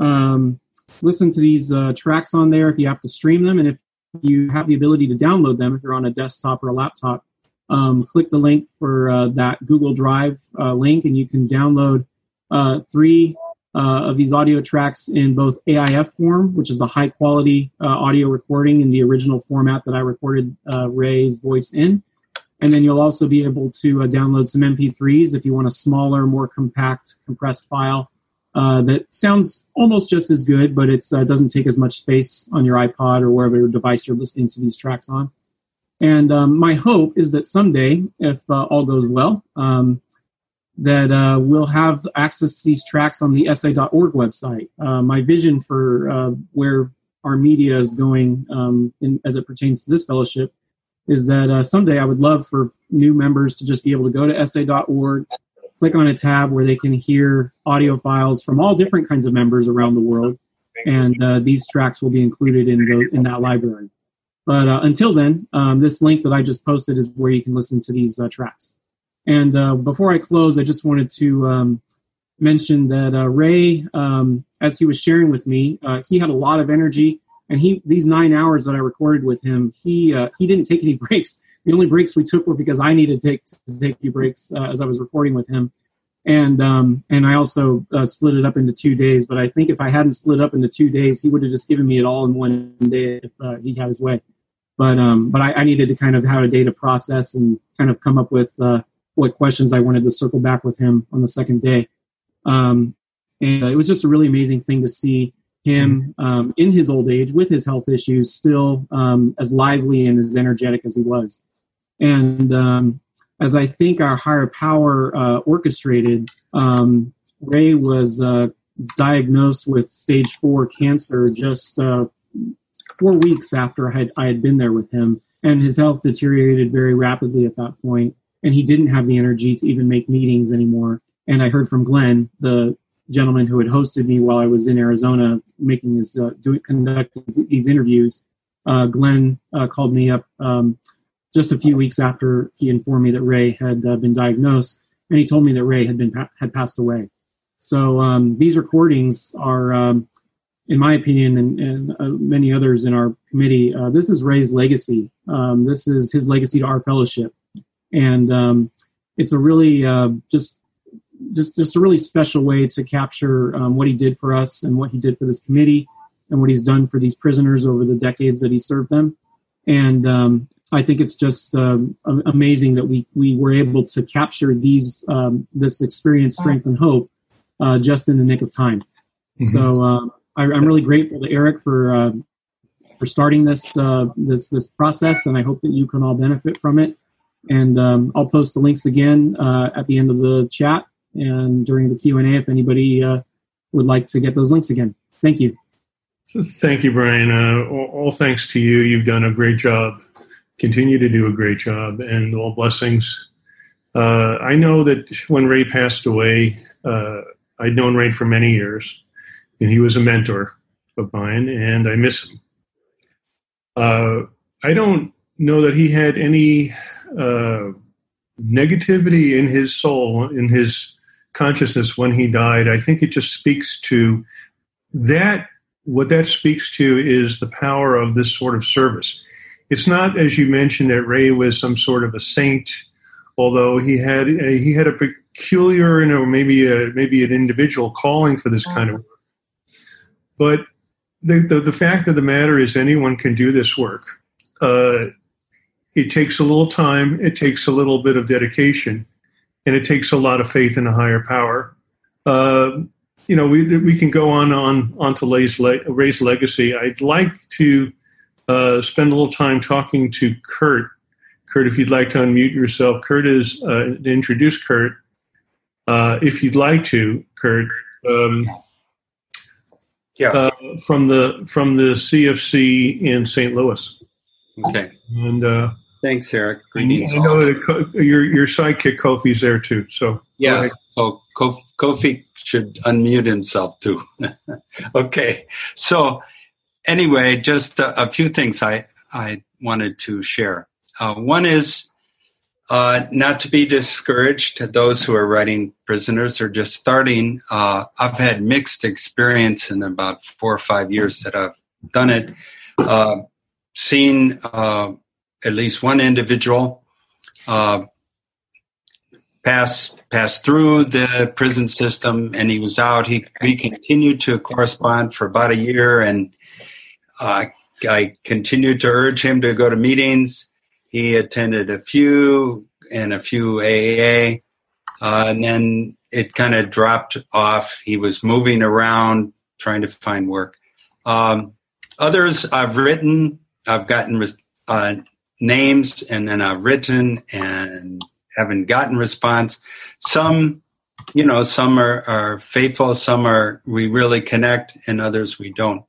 Speaker 6: Um, listen to these uh, tracks on there if you have to stream them, and if you have the ability to download them if you're on a desktop or a laptop. Um, click the link for uh, that Google Drive uh, link, and you can download uh, three uh, of these audio tracks in both AIF form, which is the high quality uh, audio recording in the original format that I recorded uh, Ray's voice in. And then you'll also be able to download some MP3s if you want a smaller, more compact, compressed file uh, that sounds almost just as good, but it uh, doesn't take as much space on your iPod or wherever device you're listening to these tracks on. And um, my hope is that someday, if all goes well, um, that uh, we'll have access to these tracks on the SA.org website. Uh, my vision for uh, where our media is going um, in, as it pertains to this fellowship is that uh, someday I would love for new members to just be able to go to SA.org, click on a tab where they can hear audio files from all different kinds of members around the world, and uh, these tracks will be included in, the, in that library. But uh, until then, um, this link that I just posted is where you can listen to these tracks. And uh, before I close, I just wanted to um, mention that uh, Ray, um, as he was sharing with me, uh, he had a lot of energy, and he these nine hours that I recorded with him, he uh, he didn't take any breaks. The only breaks we took were because I needed to take to take a few breaks uh, as I was recording with him, and um, and I also uh, split it up into two days. But I think if I hadn't split it up into two days, he would have just given me it all in one day if he had his way. But um, but I, I, needed to kind of have a day to process and kind of come up with what questions I wanted to circle back with him on the second day. Um, and uh, it was just a really amazing thing to see him um, in his old age with his health issues still um, as lively and as energetic as he was. And um, as I think our higher power uh, orchestrated, um, Ray was uh, diagnosed with stage four cancer just uh, four weeks after I had, I had been there with him. And his health deteriorated very rapidly at that point. point and he didn't have the energy to even make meetings anymore. And I heard from Glenn, the gentleman who had hosted me while I was in Arizona making his uh, doing conducting these interviews. Uh, Glenn uh, called me up um, just a few weeks after he informed me that Ray had uh, been diagnosed, and he told me that Ray had been had passed away. So um, these recordings are, um, in my opinion, and, and uh, many others in our committee, uh, this is Ray's legacy. Um, this is his legacy to our fellowship and um, it's a really uh, just just just a really special way to capture um, what he did for us and what he did for this committee and what he's done for these prisoners over the decades that he served them. And um, I think it's just um, amazing that we we were able to capture these um, this experience, strength, and hope uh, just in the nick of time. Mm-hmm. So uh, I, am really grateful to Eric for uh, for starting this uh, this this process, and I hope that you can all benefit from it. And um, I'll post the links again uh, at the end of the chat and during the Q and A if anybody uh, would like to get those links again. Thank you.
Speaker 2: Thank you, Brian. Uh, all, all, thanks to you. You've done a great job. Continue to do a great job, and all blessings. Uh, I know that when Ray passed away, uh, I'd known Ray for many years, and he was a mentor of mine, and I miss him. Uh, I don't know that he had any uh, negativity in his soul, in his consciousness when he died. I think it just speaks to that. What that speaks to is the power of this sort of service. It's not, as you mentioned, that Ray was some sort of a saint, although he had a, he had a peculiar, you know, maybe a, maybe an individual calling for this kind of work. But the, the, the fact of the matter is, anyone can do this work. Uh, it takes a little time, it takes a little bit of dedication, and it takes a lot of faith in a higher power. Uh, you know, we we can go on on on to Ray's, Ray's legacy. I'd like to uh, spend a little time talking to Kurt. Kurt, if you'd like to unmute yourself, Kurt is uh, introduce Kurt. Uh, if you'd like to, Kurt. Um,
Speaker 8: yeah.
Speaker 2: Uh, from the from the CFC in St. Louis.
Speaker 8: Okay.
Speaker 2: And uh,
Speaker 9: Thanks, Eric. Greetings.
Speaker 2: I know that your your sidekick Kofi's there too. So
Speaker 9: yeah, so Kofi should unmute himself too. okay, so anyway, just a, a, few things I I wanted to share. Uh, one is uh, not to be discouraged to those who are writing prisoners or just starting. Uh, I've had mixed experience in about four or five years that I've done it. Uh, seen uh, at least one individual uh, pass pass through the prison system, and he was out. He we continued to correspond for about a year, and uh, I continued to urge him to go to meetings. He attended a few and a few AAA, uh, and then it kind of dropped off. He was moving around trying to find work. Um, others I've written, I've gotten uh, names, and then I've written and haven't gotten response. Some, you know, some are, are faithful, some are we really connect, and others we don't.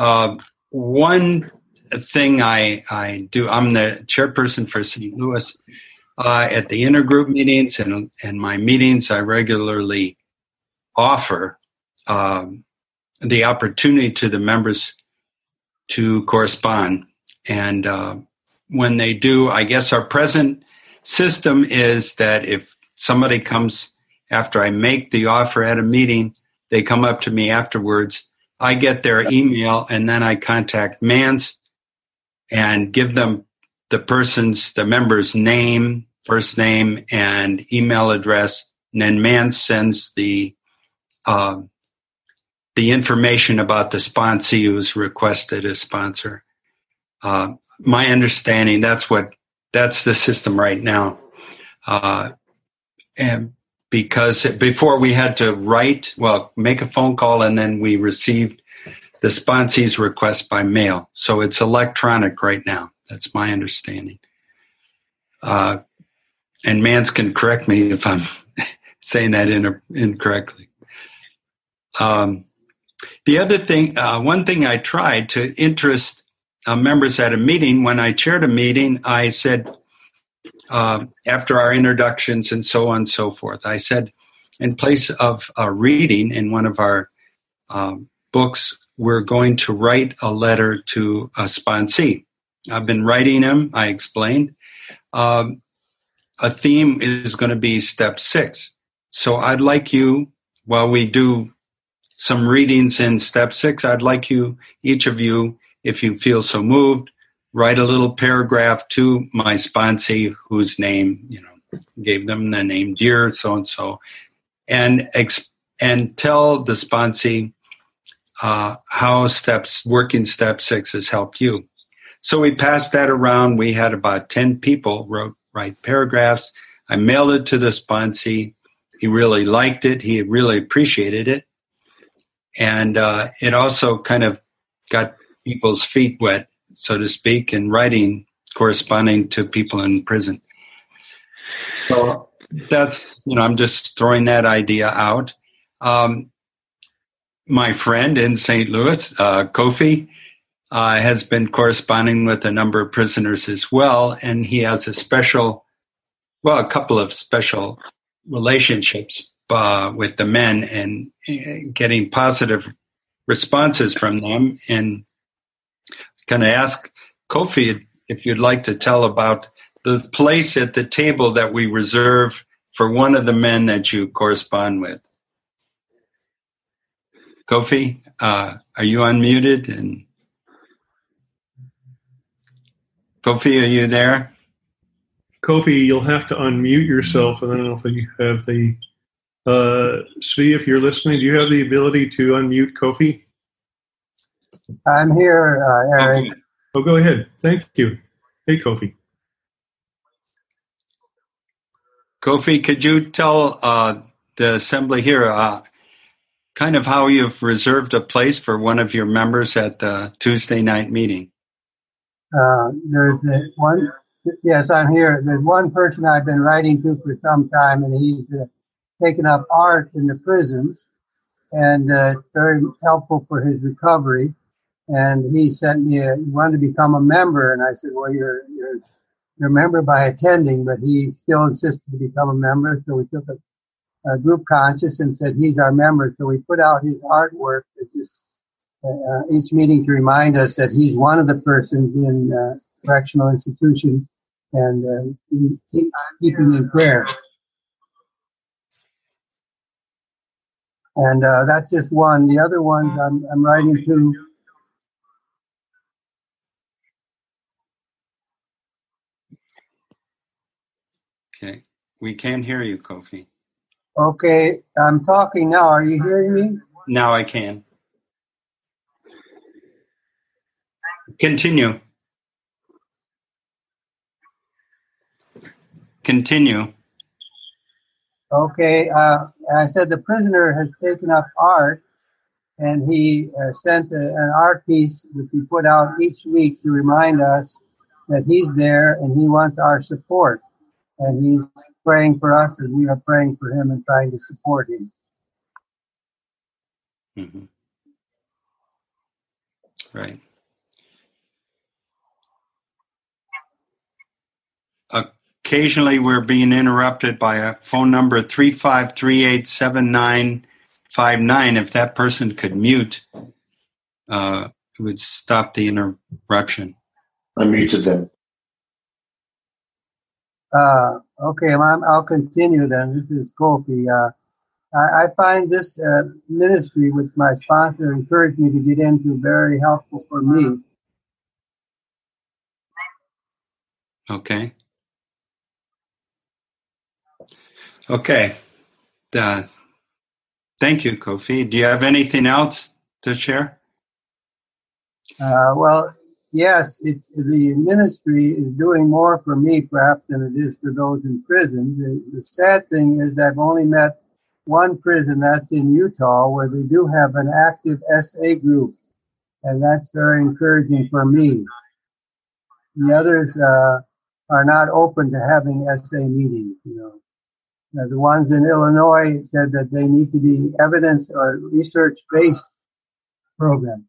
Speaker 9: Uh, one thing I, I do, I'm the chairperson for St. Louis. Uh, at the intergroup meetings and, and my meetings, I regularly offer um, the opportunity to the members to correspond. And uh, when they do, I guess our present system is that if somebody comes after I make the offer at a meeting, they come up to me afterwards. I get their email and then I contact MANS and give them the person's, the member's name, first name, and email address. And then MANS sends the uh, the information about the sponsee who's requested a sponsor. Uh, my understanding that's what that's the system right now. Uh, and because before we had to write, well, make a phone call and then we received the sponsee's request by mail. So it's electronic right now. That's my understanding. Uh, and Mans can correct me if I'm saying that in, incorrectly. Um, the other thing, uh, one thing I tried to interest uh, members at a meeting, when I chaired a meeting, I said, uh, after our introductions and so on and so forth, I said, in place of a reading in one of our um, books, we're going to write a letter to a sponsee. I've been writing them, I explained. Um, a theme is going to be step six. So I'd like you, while we do some readings in step six, I'd like you, each of you, if you feel so moved, write a little paragraph to my sponsee whose name, you know, gave them the name dear so and so, and and tell the sponsee uh, how steps working step six has helped you. So we passed that around. We had about ten people wrote write paragraphs. I mailed it to the sponsee. He really liked it. He really appreciated it, and uh, it also kind of got people's feet wet, so to speak, in writing corresponding to people in prison. So that's, you know, I'm just throwing that idea out. Um, my friend in St. Louis, uh, Kofi, uh, has been corresponding with a number of prisoners as well, and he has a special, well, a couple of special relationships uh, with the men and uh, getting positive responses from them. And can ask Kofi if you'd like to tell about the place at the table that we reserve for one of the men that you correspond with? Kofi, uh, are you unmuted? And Kofi, are you there?
Speaker 2: Kofi, you'll have to unmute yourself. I don't know if you have the. Uh, Svi, if you're listening, do you have the ability to unmute Kofi?
Speaker 3: I'm here, uh, Eric.
Speaker 2: Okay. Oh, go ahead. Thank you. Hey, Kofi.
Speaker 9: Kofi, could you tell uh, the assembly here uh, kind of how you've reserved a place for one of your members at the Tuesday night meeting?
Speaker 3: Uh, there's one. Yes, I'm here. There's one person I've been writing to for some time, and he's uh, taken up art in the prisons, and uh, it's very helpful for his recovery and he sent me a, he wanted to become a member and I said, well, you're, you're a member by attending, but he still insisted to become a member. So we took a, a group conscious and said he's our member. So we put out his artwork just, uh, each meeting to remind us that he's one of the persons in uh, correctional institution and uh, keep, keeping in prayer. And uh, that's just one. The other ones I'm, I'm writing to
Speaker 9: Okay. We can hear you, Kofi.
Speaker 3: Okay, I'm talking now. Are you hearing me?
Speaker 9: Now I can. Continue. Continue.
Speaker 3: Okay, uh, I said the prisoner has taken up art and he uh, sent a, an art piece which we put out each week to remind us that he's there and he wants our support and he's praying for us and we are praying for him and trying to support him.
Speaker 9: Mm-hmm. Right. Occasionally, we're being interrupted by a phone number 35387959. If that person could mute, uh, it would stop the interruption.
Speaker 10: I muted them.
Speaker 3: Uh, okay, i will continue then. This is Kofi. Uh, I, I, find this uh, ministry, which my sponsor encouraged me to get into, very helpful for me.
Speaker 9: Okay. Okay. Uh, thank you, Kofi. Do you have anything else to share?
Speaker 3: Uh, well, yes, it's the ministry is doing more for me perhaps than it is for those in prison. The, the sad thing is I've only met one prison that's in Utah where they do have an active SA group, and that's very encouraging for me. The others uh, are not open to having SA meetings. You know, uh, the ones in Illinois said that they need to be evidence or research based programs.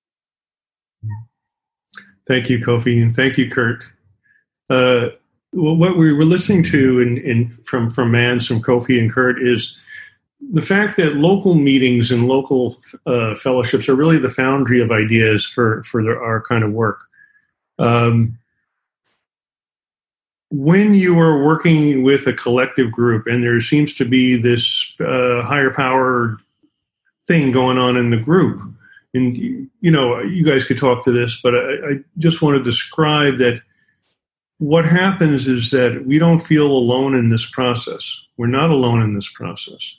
Speaker 2: Thank you, Kofi, and thank you, Kurt. Uh, what we were listening to in, in, from from Mans, from Kofi and Kurt is the fact that local meetings and local uh, fellowships are really the foundry of ideas for for the, our kind of work. Um, when you are working with a collective group and there seems to be this uh, higher power thing going on in the group, and you know, you guys could talk to this, but I, I just want to describe that what happens is that we don't feel alone in this process. We're not alone in this process.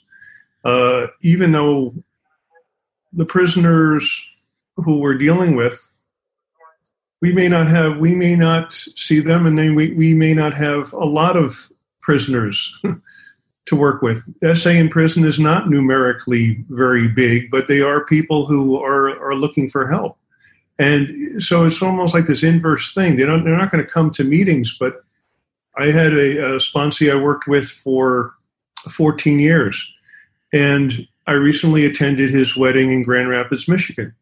Speaker 2: Uh, even though the prisoners who we're dealing with, we may not have, we may not see them, and then we, we may not have a lot of prisoners to work with. SA in prison is not numerically very big, but they are people who are, are looking for help. And so it's almost like this inverse thing. They don't, they're not going to come to meetings, but I had a, a sponsee I worked with for 14 years. And I recently attended his wedding in Grand Rapids, Michigan.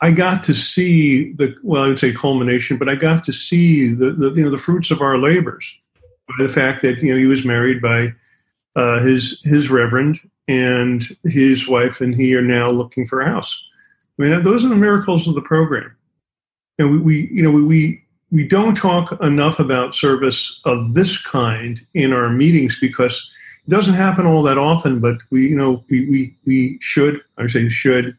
Speaker 2: I got to see the, well, I would say culmination, but I got to see the, the you know, the fruits of our labors by the fact that you know he was married by uh, his his reverend and his wife, and he are now looking for a house. I mean, those are the miracles of the program. And we, we you know, we, we we don't talk enough about service of this kind in our meetings because it doesn't happen all that often. But we, you know, we we, we should, I say should,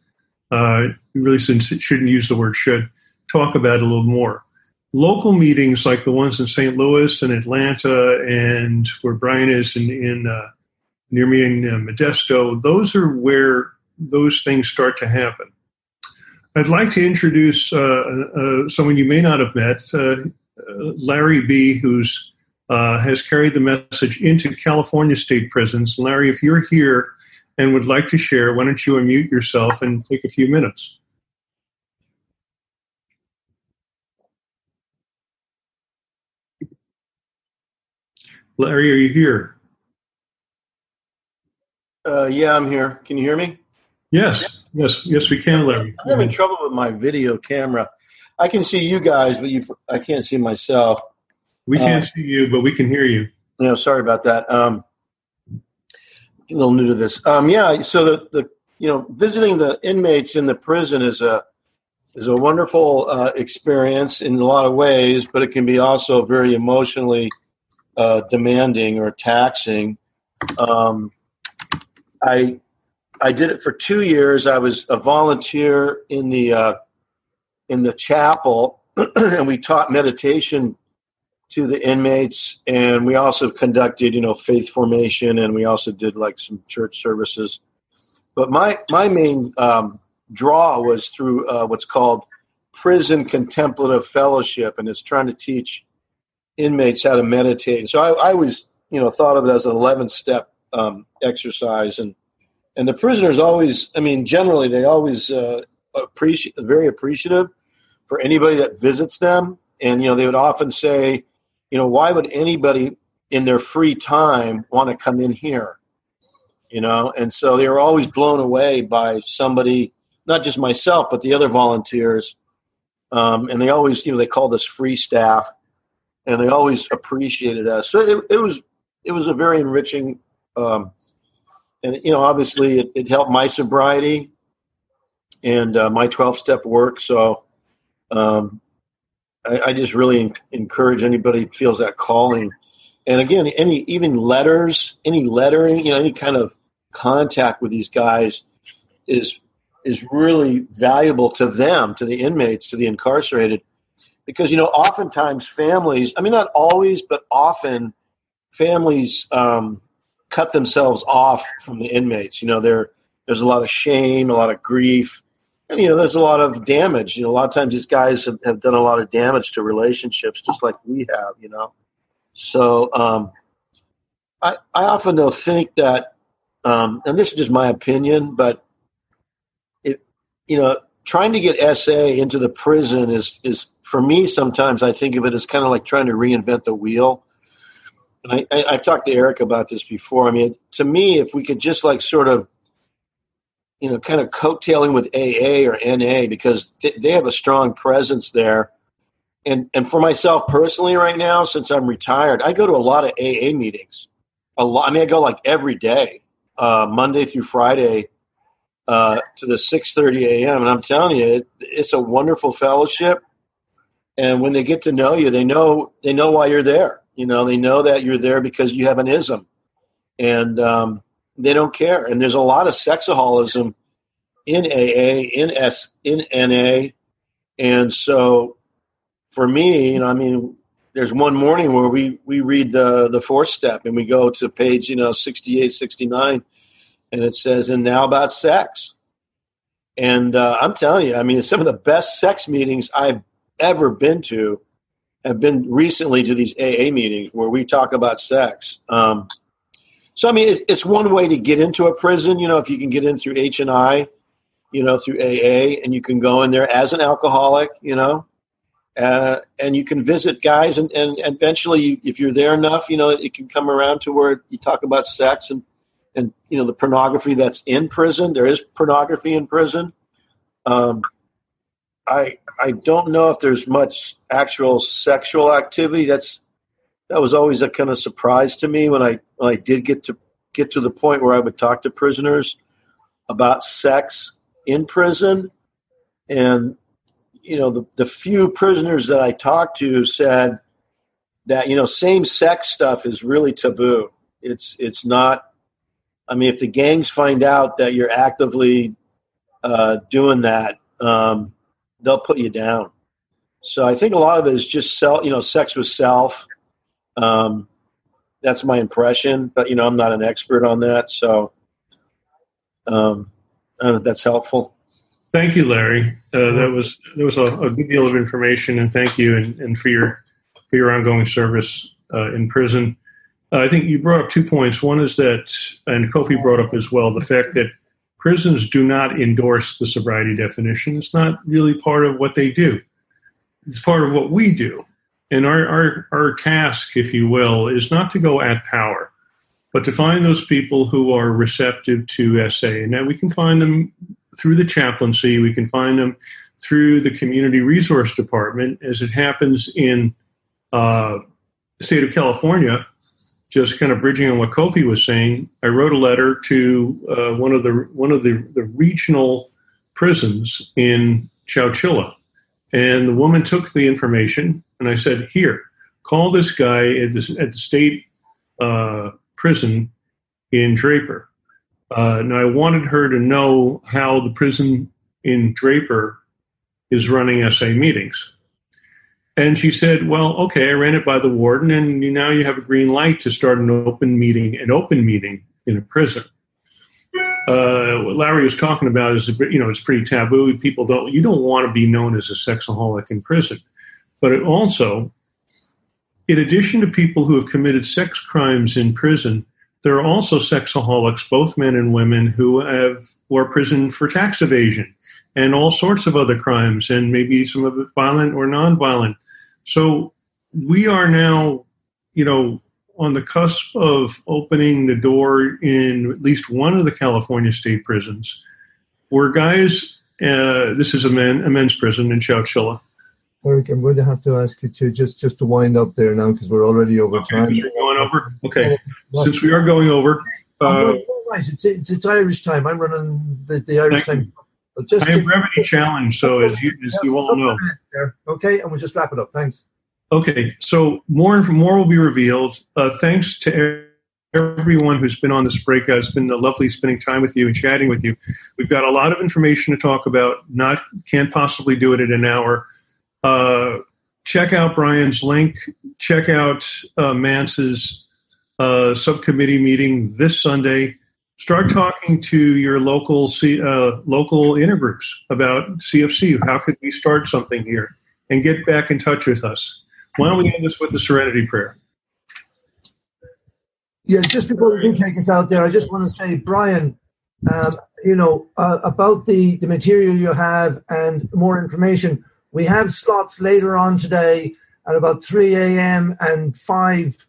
Speaker 2: uh, we really shouldn't use the word should, talk about it a little more local meetings like the ones in St. Louis and Atlanta and where Brian is in, in uh, near me in uh, Modesto, those are where those things start to happen. I'd like to introduce uh, uh someone you may not have met, uh, Larry B., who's uh, has carried the message into California state prisons. Larry, if you're here and would like to share, why don't you unmute yourself and take a few minutes? Larry, are you here?
Speaker 11: Uh, yeah, I'm here. Can you hear me?
Speaker 2: Yes, yes, yes, we can, Larry.
Speaker 11: I'm having trouble with my video camera. I can see you guys, but you, I can't see myself.
Speaker 2: We can't uh, see you, but we can hear you.
Speaker 11: You know, sorry about that. Um, a little new to this. Um, yeah, so the, the you know visiting the inmates in the prison is a is a wonderful uh, experience in a lot of ways, but it can be also very emotionally uh, demanding or taxing. Um, I I did it for two years. I was a volunteer in the uh, in the chapel, and we taught meditation to the inmates, and we also conducted, you know, faith formation, and we also did like some church services. But my my main um, draw was through uh, what's called prison contemplative fellowship, and it's trying to teach inmates how to meditate. So I, I was, you know, thought of it as an eleven step um, exercise, and and the prisoners always, I mean, generally they always uh, appreciate, very appreciative for anybody that visits them, and you know, they would often say you know, why would anybody in their free time want to come in here? You know, and so they were always blown away by somebody, not just myself, but the other volunteers. Um, and they always, you know, they called us free staff, and they always appreciated us. So it, it was it was a very enriching, um, and you know, obviously it, it helped my sobriety and uh, my twelve step work. So um, I, I just really encourage anybody feels that calling. And again, any even letters, any lettering, you know, any kind of contact with these guys is is really valuable to them, to the inmates, to the incarcerated, because you know, oftentimes families. I mean, not always, but often families um, cut themselves off from the inmates. You know, there there's a lot of shame, a lot of grief, and you know there's a lot of damage you know a lot of times these guys have, have done a lot of damage to relationships just like we have you know so um, I, I often don't think that um, and this is just my opinion but it you know trying to get sa into the prison is is for me sometimes i think of it as kind of like trying to reinvent the wheel and I, I, have talked to eric about this before i mean to me if we could just like sort of you know, kind of coattailing with AA or NA because th- they have a strong presence there. And and for myself personally, right now, since I'm retired, I go to a lot of AA meetings. A lot. I mean, I go like every day, uh, Monday through Friday, uh, to the 6:30 a.m. And I'm telling you, it, it's a wonderful fellowship. And when they get to know you, they know they know why you're there. You know, they know that you're there because you have an ism, and um, they don't care. And there's a lot of sexaholism in AA, in S, in NA, and so for me, you know, I mean, there's one morning where we we read the the fourth step and we go to page you know 68 69 and it says and now about sex and uh, i'm telling you i mean some of the best sex meetings i've ever been to have been recently to these aa meetings where we talk about sex um, so I mean, it's, it's, one way to get into a prison. You know, if you can get in through H and I, you know, through AA, and you can go in there as an alcoholic. You know, uh, and you can visit guys, and, and eventually, if you're there enough, you know, it can come around to where you talk about sex and and you know the pornography that's in prison. There is pornography in prison. Um, I I don't know if there's much actual sexual activity. That's that was always a kind of surprise to me when I when I did get to get to the point where I would talk to prisoners about sex in prison, and you know the the few prisoners that I talked to said that you know same sex stuff is really taboo. It's it's not. I mean, if the gangs find out that you're actively uh, doing that, um, they'll put you down. So I think a lot of it is just self, you know, sex with self, um, that's my impression, but you know, I'm not an expert on that, so um, that's helpful.
Speaker 2: Thank you, Larry. Uh, that was that was a, a, good deal of information, and thank you, and, and for your for your ongoing service uh, in prison. Uh, I think you brought up two points. One is that, and Kofi brought up as well, the fact that prisons do not endorse the sobriety definition. It's not really part of what they do. It's part of what we do. And our, our, our task, if you will, is not to go at power, but to find those people who are receptive to SA. And now we can find them through the chaplaincy, we can find them through the community resource department, as it happens in uh, the state of California, just kind of bridging on what Kofi was saying, I wrote a letter to uh, one of the one of the, the regional prisons in Chowchilla, and the woman took the information, and I said, "Here, call this guy at, at the state uh, prison in Draper." Uh, and I wanted her to know how the prison in Draper is running SA meetings. And she said, "Well, okay, I ran it by the warden, and now you have a green light to start an open meeting, an open meeting in a prison." Uh, what Larry was talking about is, you know, it's pretty taboo. People don't, you don't want to be known as a sexaholic in prison, but it also, in addition to people who have committed sex crimes in prison, there are also sexaholics, both men and women, who have or prison for tax evasion and all sorts of other crimes, and maybe some of it violent or nonviolent. So we are now, you know, on the cusp of opening the door in at least one of the California state prisons, where guys, uh, this is a men a men's prison in Chowchilla.
Speaker 10: Eric, I'm going to have to ask you to just just to wind up there now because we're already over
Speaker 2: okay,
Speaker 10: time.
Speaker 2: Going over. Okay, since we are going over. Uh,
Speaker 10: right, it's, it's, it's, Irish time. I'm running the, the Irish time.
Speaker 2: Just I am brevity challenged, so as you as you all know.
Speaker 10: Okay, and we'll just wrap it up. Thanks.
Speaker 2: Okay, so more and more will be revealed. Uh, thanks to everyone who's been on this breakout. It's been lovely spending time with you and chatting with you. We've got a lot of information to talk about. Not can't possibly do it in an hour. Uh, check out Brian's link. Check out uh, Mance's uh, subcommittee meeting this Sunday start talking to your local C, uh, local intergroups about CFC. How could we start something here? And get back in touch with us. Why don't we end this with the Serenity Prayer?
Speaker 10: Yeah, just before we do take us out there, I just want to say, Brian, um, you know, uh, about the, the material you have and more information. We have slots later on today at about 3 a.m. and 5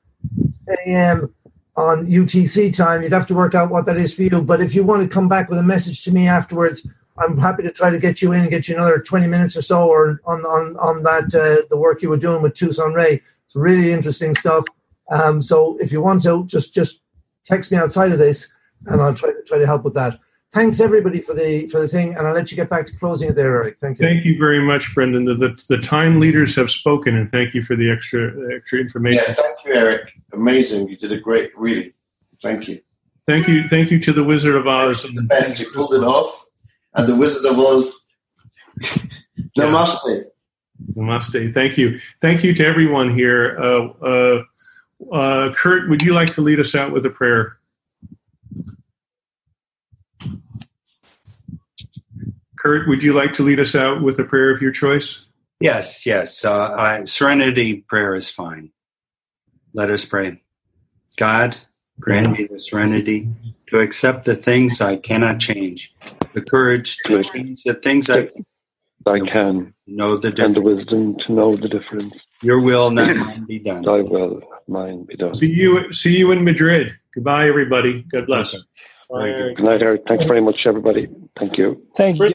Speaker 10: a.m on UTC time. You'd have to work out what that is for you. But if you want to come back with a message to me afterwards, I'm happy to try to get you in and get you another 20 minutes or so or on on, on that uh, the work you were doing with Tucson Ray. It's really interesting stuff. Um, so if you want to, just just text me outside of this, and I'll try to try to help with that. Thanks everybody for the for the thing, and I'll let you get back to closing it there, Eric. Thank you.
Speaker 2: Thank you very much, Brendan. The, the, the time leaders have spoken, and thank you for the extra extra information.
Speaker 12: Yeah, thank you, Eric. Amazing. You did a great reading. Thank you.
Speaker 2: Thank you. Thank you to the Wizard of Oz.
Speaker 12: The best. You pulled it off, and the Wizard of Oz. Namaste.
Speaker 2: Namaste. Thank you. Thank you to everyone here. Uh, uh, uh, Kurt, would you like to lead us out with a prayer? Kurt, would you like to lead us out with a prayer of your choice?
Speaker 9: Yes, yes. Uh, I, serenity prayer is fine. Let us pray. God, grant me the serenity to accept the things I cannot change, the courage to change the things I,
Speaker 4: I can,
Speaker 9: know the
Speaker 4: difference, and the wisdom to know the difference.
Speaker 9: Your will, not mine, be done.
Speaker 4: Thy will, mine be done.
Speaker 2: See you. See you in Madrid. Goodbye, everybody. God bless.
Speaker 4: Good night, Eric. Thanks very much, everybody. Thank you.
Speaker 5: Thank you.